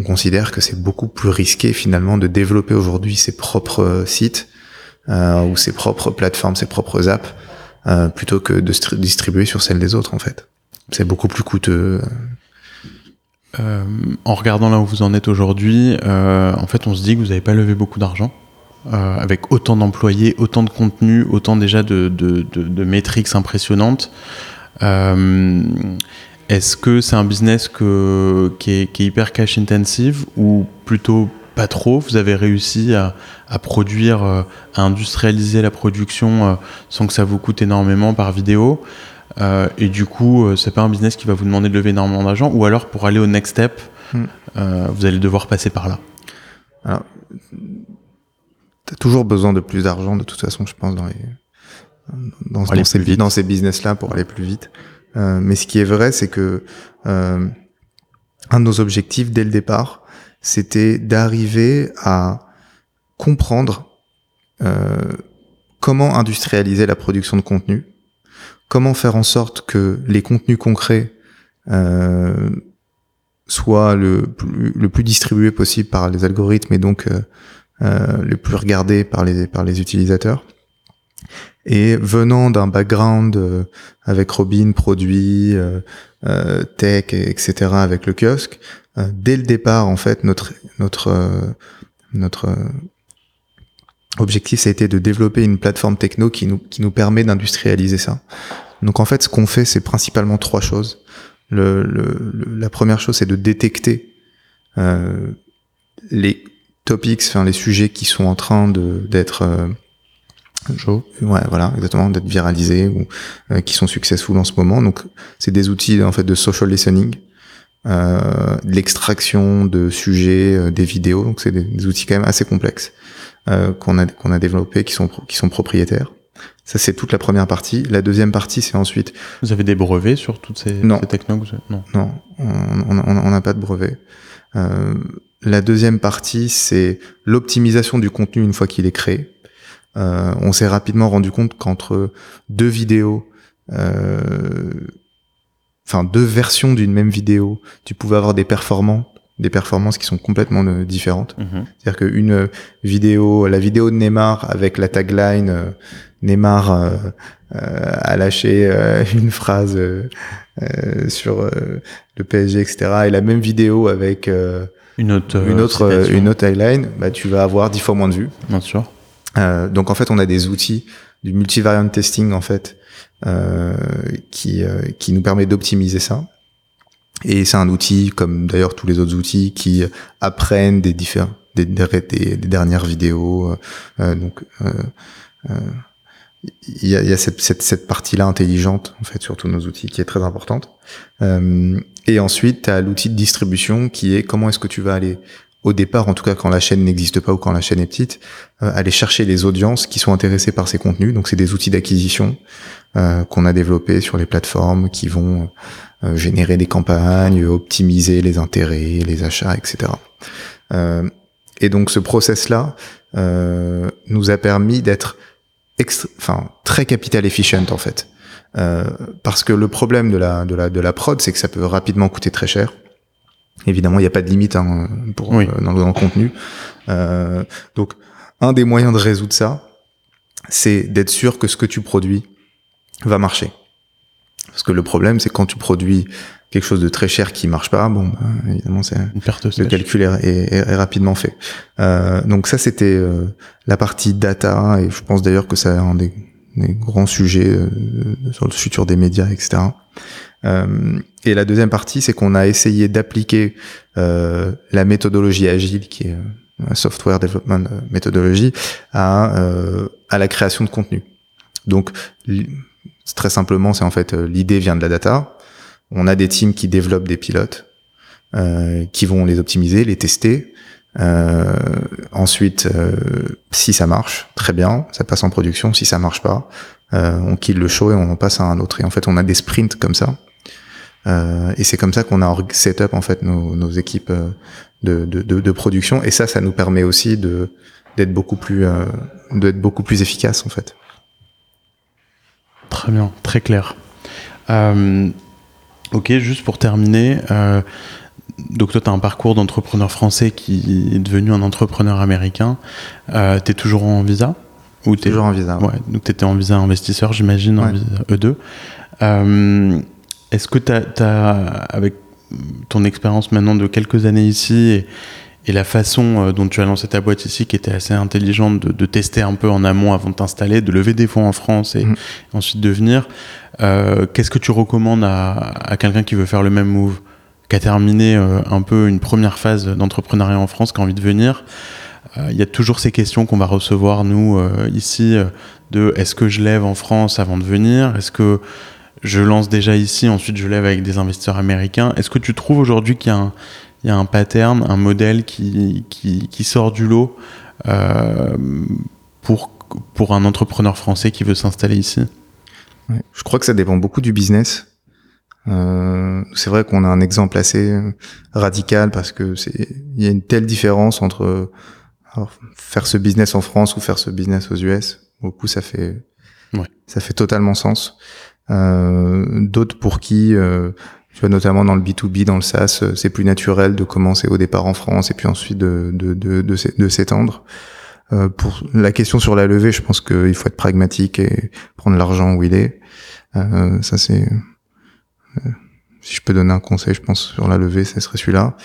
S2: on considère que c'est beaucoup plus risqué finalement de développer aujourd'hui ses propres sites euh, ou ses propres plateformes, ses propres apps, euh, plutôt que de distribuer sur celles des autres en fait. C'est beaucoup plus coûteux.
S1: Euh, en regardant là où vous en êtes aujourd'hui, euh, en fait, on se dit que vous n'avez pas levé beaucoup d'argent. Euh, avec autant d'employés, autant de contenu, autant déjà de, de, métriques impressionnantes. Euh, Est-ce que c'est un business qui est hyper cash intensive ou plutôt pas trop. Vous avez réussi à, à produire, euh, à industrialiser la production euh, sans que ça vous coûte énormément par vidéo. Euh, et du coup, c'est pas un business qui va vous demander de lever énormément d'argent. Ou alors, pour aller au next step, mm. vous allez devoir passer par là.
S2: Alors, t'as toujours besoin de plus d'argent, de toute façon, je pense, dans les dans, dans ces, dans ces business-là pour aller plus vite. Euh, mais ce qui est vrai, c'est que euh, un de nos objectifs dès le départ, c'était d'arriver à comprendre euh, comment industrialiser la production de contenu, comment faire en sorte que les contenus concrets euh, soient le plus, distribués possible par les algorithmes et donc euh, euh, le plus regardés par les, par les utilisateurs. Et venant d'un background avec Robin, produit, euh, tech, etc., avec le kiosque, euh, dès le départ, en fait, notre notre euh, notre euh, objectif, ça a été de développer une plateforme techno qui nous qui nous permet d'industrialiser ça. Donc en fait, ce qu'on fait, c'est principalement trois choses. Le, le, la première chose, c'est de détecter euh, les topics, enfin les sujets qui sont en train de d'être
S1: Chaud.
S2: Ouais, voilà, exactement, d'être viralisés ou euh, qui sont successful en ce moment. Donc, c'est des outils en fait de social listening euh, de l'extraction de sujets, euh, des vidéos. Donc c'est des, des, outils quand même assez complexes euh, qu'on a qu'on a développés, qui sont qui sont propriétaires. Ça c'est toute la première partie. La deuxième partie c'est ensuite.
S1: Vous avez des brevets sur toutes ces,
S2: non.
S1: ces technos
S2: Non, non, on n'a pas de brevets. Euh, la deuxième partie c'est l'optimisation du contenu une fois qu'il est créé. Euh, on s'est rapidement rendu compte qu'entre deux vidéos euh, enfin deux versions d'une même vidéo, tu pouvais avoir des performances des performances qui sont complètement euh, différentes.
S1: -hmm.
S2: C'est-à-dire qu'une euh, vidéo, la vidéo de Neymar avec la tagline euh, Neymar euh, a lâché une phrase sur le PSG, etc. Et la même vidéo avec
S1: une autre,
S2: une autre, une autre tagline, bah, tu vas avoir dix fois moins de vues.
S1: Bien sûr.
S2: Donc en fait, on a des outils du multivariant testing en fait euh, qui, euh, qui nous permet d'optimiser ça. Et c'est un outil, comme d'ailleurs tous les autres outils, qui apprennent des différents des, des, des, dernières vidéos. Euh, donc il euh, y a, y a cette, cette, cette partie-là intelligente en fait sur tous nos outils qui est très importante. et ensuite, tu as l'outil de distribution qui est comment est-ce que tu vas aller au départ, en tout cas quand la chaîne n'existe pas ou quand la chaîne est petite, euh, aller chercher les audiences qui sont intéressées par ces contenus. Donc c'est des outils d'acquisition euh, qu'on a développés sur les plateformes qui vont euh, générer des campagnes, optimiser les intérêts, les achats, etc. Et donc ce process-là nous a permis d'être enfin très capital efficient en fait. parce que le problème de la, de la, de la prod, c'est que ça peut rapidement coûter très cher. Évidemment, il n'y a pas de limite hein, pour,
S1: oui.
S2: euh, dans, le, dans, le, contenu. Euh, donc, un des moyens de résoudre ça, c'est d'être sûr que ce que tu produis va marcher. Parce que le problème, c'est quand tu produis quelque chose de très cher qui marche pas, bon, bah, évidemment, c'est le calcul est, est, est, rapidement fait. Euh, donc ça, c'était euh, la partie data, et je pense d'ailleurs que c'est un des, des, grands sujets euh, sur le futur des médias, etc. Euh, et la deuxième partie, c'est qu'on a essayé d'appliquer euh, la méthodologie agile, qui est un software development méthodologie, à, euh, à la création de contenu. Donc, très simplement, c'est en fait l'idée vient de la data. On a des teams qui développent des pilotes, euh, qui vont les optimiser, les tester. Euh, ensuite, si ça marche, très bien, ça passe en production. Si ça marche pas, on kill le show et on en passe à un autre. Et en fait, on a des sprints comme ça. Et c'est comme ça qu'on a set up en fait nos, nos équipes de, de, de, production. Et ça, ça nous permet aussi de d'être beaucoup plus d'être beaucoup plus efficace en fait.
S1: Très bien, très clair. Euh, ok, juste pour terminer, euh, donc toi, tu as un parcours d'entrepreneur français qui est devenu un entrepreneur américain. Euh, tu es toujours en visa
S2: ou es... Toujours en visa.
S1: Ouais, donc tu étais en visa investisseur, j'imagine, en visa E2. Est-ce que tu as, avec ton expérience maintenant de quelques années ici et, et la façon euh, dont tu as lancé ta boîte ici, qui était assez intelligente, de, tester un peu en amont avant de t'installer, de lever des fonds en France et, mm. ensuite de venir, euh, qu'est-ce que tu recommandes à, quelqu'un qui veut faire le même move, qui a terminé euh, un peu une première phase d'entrepreneuriat en France, qui a envie de venir? Il y a toujours ces questions qu'on va recevoir, nous, ici, de est-ce que je lève en France avant de venir? Est-ce que je lance déjà ici, ensuite je lève avec des investisseurs américains Est-ce que tu trouves aujourd'hui qu'il y a un il y a un pattern, un modèle qui, qui, sort du lot euh, pour, pour un entrepreneur français qui veut s'installer ici?
S2: Je crois que ça dépend beaucoup du business. Euh, c'est vrai qu'on a un exemple assez radical parce que c'est il y a une telle différence entre faire ce business en France ou faire ce business aux US. Beaucoup ça fait ouais. ça fait totalement sens. Euh, D'autres pour qui euh, tu vois, notamment dans le B2B, dans le SaaS, euh, c'est plus naturel de commencer au départ en France et puis ensuite de, de, de, de, s'étendre. Euh, pour la question sur la levée, je pense qu'il faut être pragmatique et prendre l'argent où il est. Euh, ça c'est, euh, si je peux donner un conseil, je pense sur la levée, ce serait celui-là.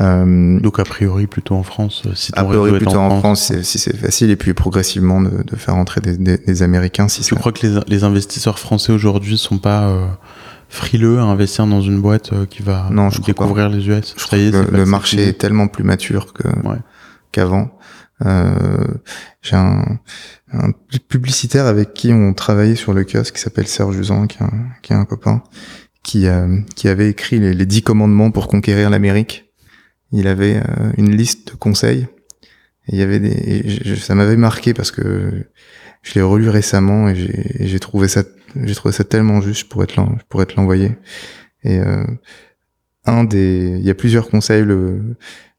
S1: Euh, Donc a priori plutôt en France,
S2: si ton a priori plutôt en, France, si c'est facile, et puis progressivement de, de faire entrer des, des, des Américains. Si
S1: tu crois que les, les investisseurs français aujourd'hui sont pas frileux à investir dans une boîte euh, qui va non, je découvrir les US.
S2: Je le, marché est tellement plus mature que qu'avant. Euh, j'ai un, un, publicitaire avec qui on travaillait sur le kiosque qui s'appelle Serge Usan, qui, qui est un copain, qui, euh, qui avait écrit les, les dix commandements pour conquérir l'Amérique. Il avait euh, une liste de conseils. Et il y avait des, ça m'avait marqué parce que je l'ai relu récemment et j'ai trouvé ça j'ai trouvé ça tellement juste pour être pour être l'envoyer. Et euh, un des, il y a plusieurs conseils. Le,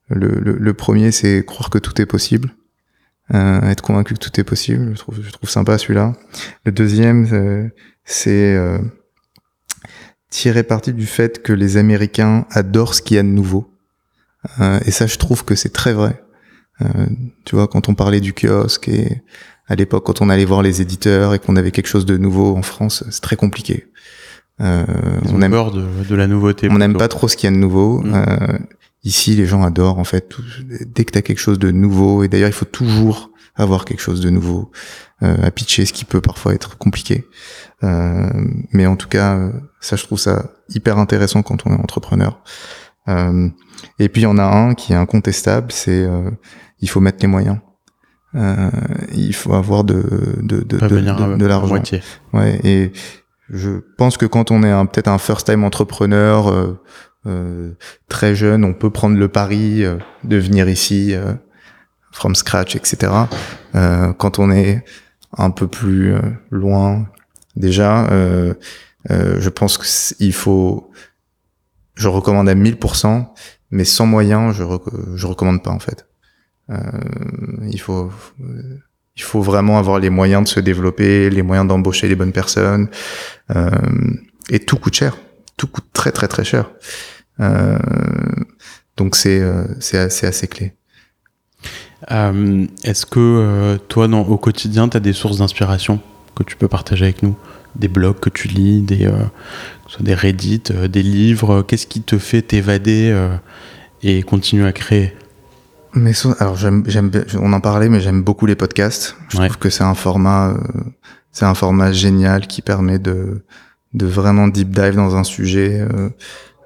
S2: le, le, premier, c'est croire que tout est possible, euh, être convaincu que tout est possible. Je trouve, je trouve sympa celui-là. Le deuxième, euh, c'est euh, tirer parti du fait que les Américains adorent ce qu'il y a de nouveau. Euh, et ça, je trouve que c'est très vrai. tu vois, quand on parlait du kiosque et à l'époque, quand on allait voir les éditeurs et qu'on avait quelque chose de nouveau en France, c'est très compliqué.
S1: Euh, on aime peur de, de, la nouveauté.
S2: On n'aime pas trop ce qu'il y a de nouveau. Mm. Euh, ici, les gens adorent en fait. dès que tu as quelque chose de nouveau, et d'ailleurs, il faut toujours avoir quelque chose de nouveau euh, à pitcher, ce qui peut parfois être compliqué. Euh, mais en tout cas, ça, je trouve ça hyper intéressant quand on est entrepreneur. Euh, et puis, il y en a un qui est incontestable, c'est euh, il faut mettre les moyens. Euh, il faut avoir de de de, de, de, l'argent. Ouais, et je pense que quand on est un peut-être un first time entrepreneur euh, euh, très jeune, on peut prendre le pari euh, de venir ici euh, from scratch, etc. quand on est un peu plus loin déjà, je pense qu'il faut, je recommande à 1000%, mais sans moyens, je je recommande pas en fait. Euh, il faut il faut vraiment avoir les moyens de se développer, les moyens d'embaucher les bonnes personnes. Euh, et tout coûte cher. Tout coûte très très très cher. Euh, donc c'est euh, c'est assez, assez clé.
S1: Euh, Est-ce que euh, toi, au quotidien, tu as des sources d'inspiration que tu peux partager avec nous? Des blogs que tu lis, des, soit des Reddit, des livres Qu'est-ce qui te fait t'évader et continuer à créer?
S2: Mais alors j'aime, on en parlait, mais j'aime beaucoup les podcasts. Je trouve que c'est un format, euh, c'est un format génial qui permet de, de vraiment deep dive dans un sujet euh,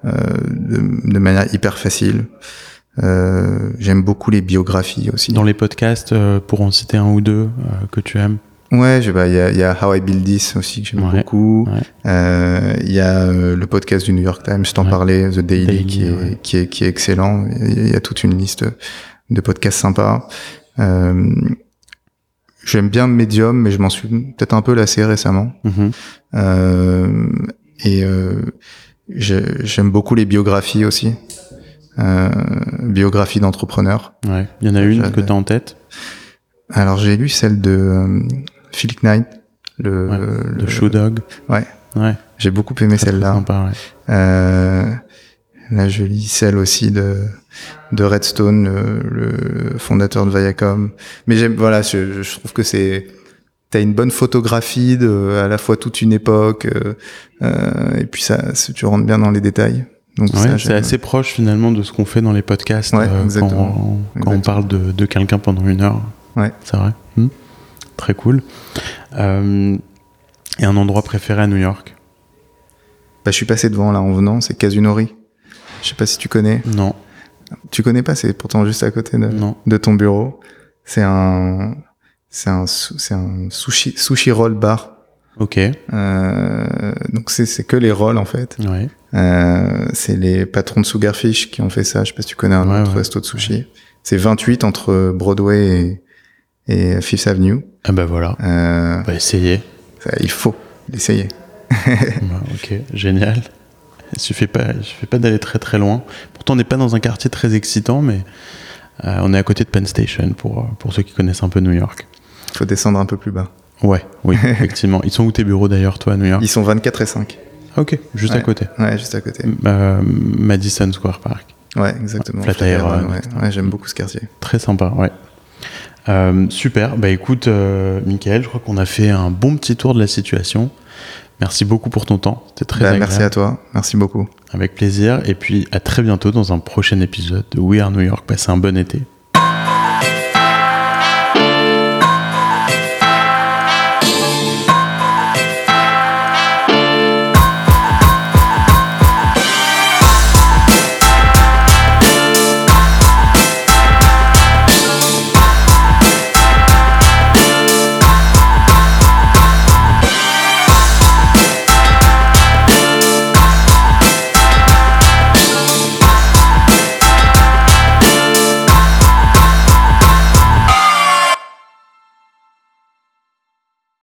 S2: euh, de, de, manière hyper facile. Euh, j'aime beaucoup les biographies aussi.
S1: Dans les podcasts, euh, pour en citer un ou deux que tu aimes?
S2: Ouais, il bah, y, a, y a How I Build This aussi que j'aime beaucoup. Il y a le podcast du New York Times, je t'en parlais, The Daily, Daily qui, est, qui, est, qui est excellent. Il y a toute une liste de podcasts sympas. Euh, j'aime bien Medium, mais je m'en suis peut-être un peu lassé récemment.
S1: Mhm.
S2: Euh, et euh, j'ai- j'aime beaucoup les biographies aussi. Euh, biographies d'entrepreneurs.
S1: Ouais. Il y en a une que tu as en tête?
S2: Alors j'ai lu celle de euh, Phil Knight. Le,
S1: Ouais,
S2: le-
S1: Shoe Dog.
S2: Ouais.
S1: Ouais.
S2: J'ai beaucoup aimé celle-là. Euh, là, je lis celle aussi de, de Redstone, le, le fondateur de Viacom. Mais j'aime, voilà, je, je trouve que c'est, t'as une bonne photographie de, à la fois toute une époque, euh, euh, et puis ça, tu rentres bien dans les détails. Donc
S1: Ouais, c'est assez proche finalement de ce qu'on fait dans les podcasts
S2: Ouais,
S1: euh, quand, on, quand on
S2: Exactement.
S1: parle de, de quelqu'un pendant une heure.
S2: Ouais.
S1: C'est vrai. Hmm. Très cool. Euh, et un endroit préféré à New York
S2: Bah, je suis passé devant là en venant, c'est Kazunori. Je sais pas si tu connais.
S1: Non,
S2: Tu connais pas, c'est pourtant juste à côté de,
S1: non.
S2: de ton bureau. C'est un, c'est un, c'est un sushi, sushi roll bar.
S1: Ok.
S2: Euh, donc c'est c'est que les rolls en fait.
S1: Ouais.
S2: Euh, c'est les patrons de Sugarfish qui ont fait ça. Je sais pas si tu connais un
S1: Ouais,
S2: autre
S1: ouais.
S2: resto de sushi. C'est 28 entre Broadway et, Fifth Avenue.
S1: Ah bah voilà.
S2: Euh,
S1: On va essayer.
S2: ça, il faut l'essayer.
S1: Ok, génial. Il suffit pas, il suffit pas d'aller très très loin. Pourtant, on n'est pas dans un quartier très excitant, mais euh, on est à côté de Penn Station pour, pour ceux qui connaissent un peu New York.
S2: Il faut descendre un peu plus bas.
S1: Ouais, oui, effectivement. Ils sont où tes bureaux d'ailleurs, toi, à New York?
S2: Ils sont 24 et 5.
S1: Ah, Ok, juste à côté.
S2: Ouais, juste à côté.
S1: Euh, Madison Square Park.
S2: Ouais, exactement.
S1: Flatiron,
S2: ouais. Ouais, j'aime beaucoup ce quartier.
S1: Très sympa, ouais. Euh, super. Bah écoute, euh, Michael, je crois qu'on a fait un bon petit tour de la situation. Merci beaucoup pour ton temps. C'était très
S2: Bah,
S1: agréable.
S2: merci à toi. Merci beaucoup.
S1: Avec plaisir. Et puis à très bientôt dans un prochain épisode de We Are New York. Passez un bon été.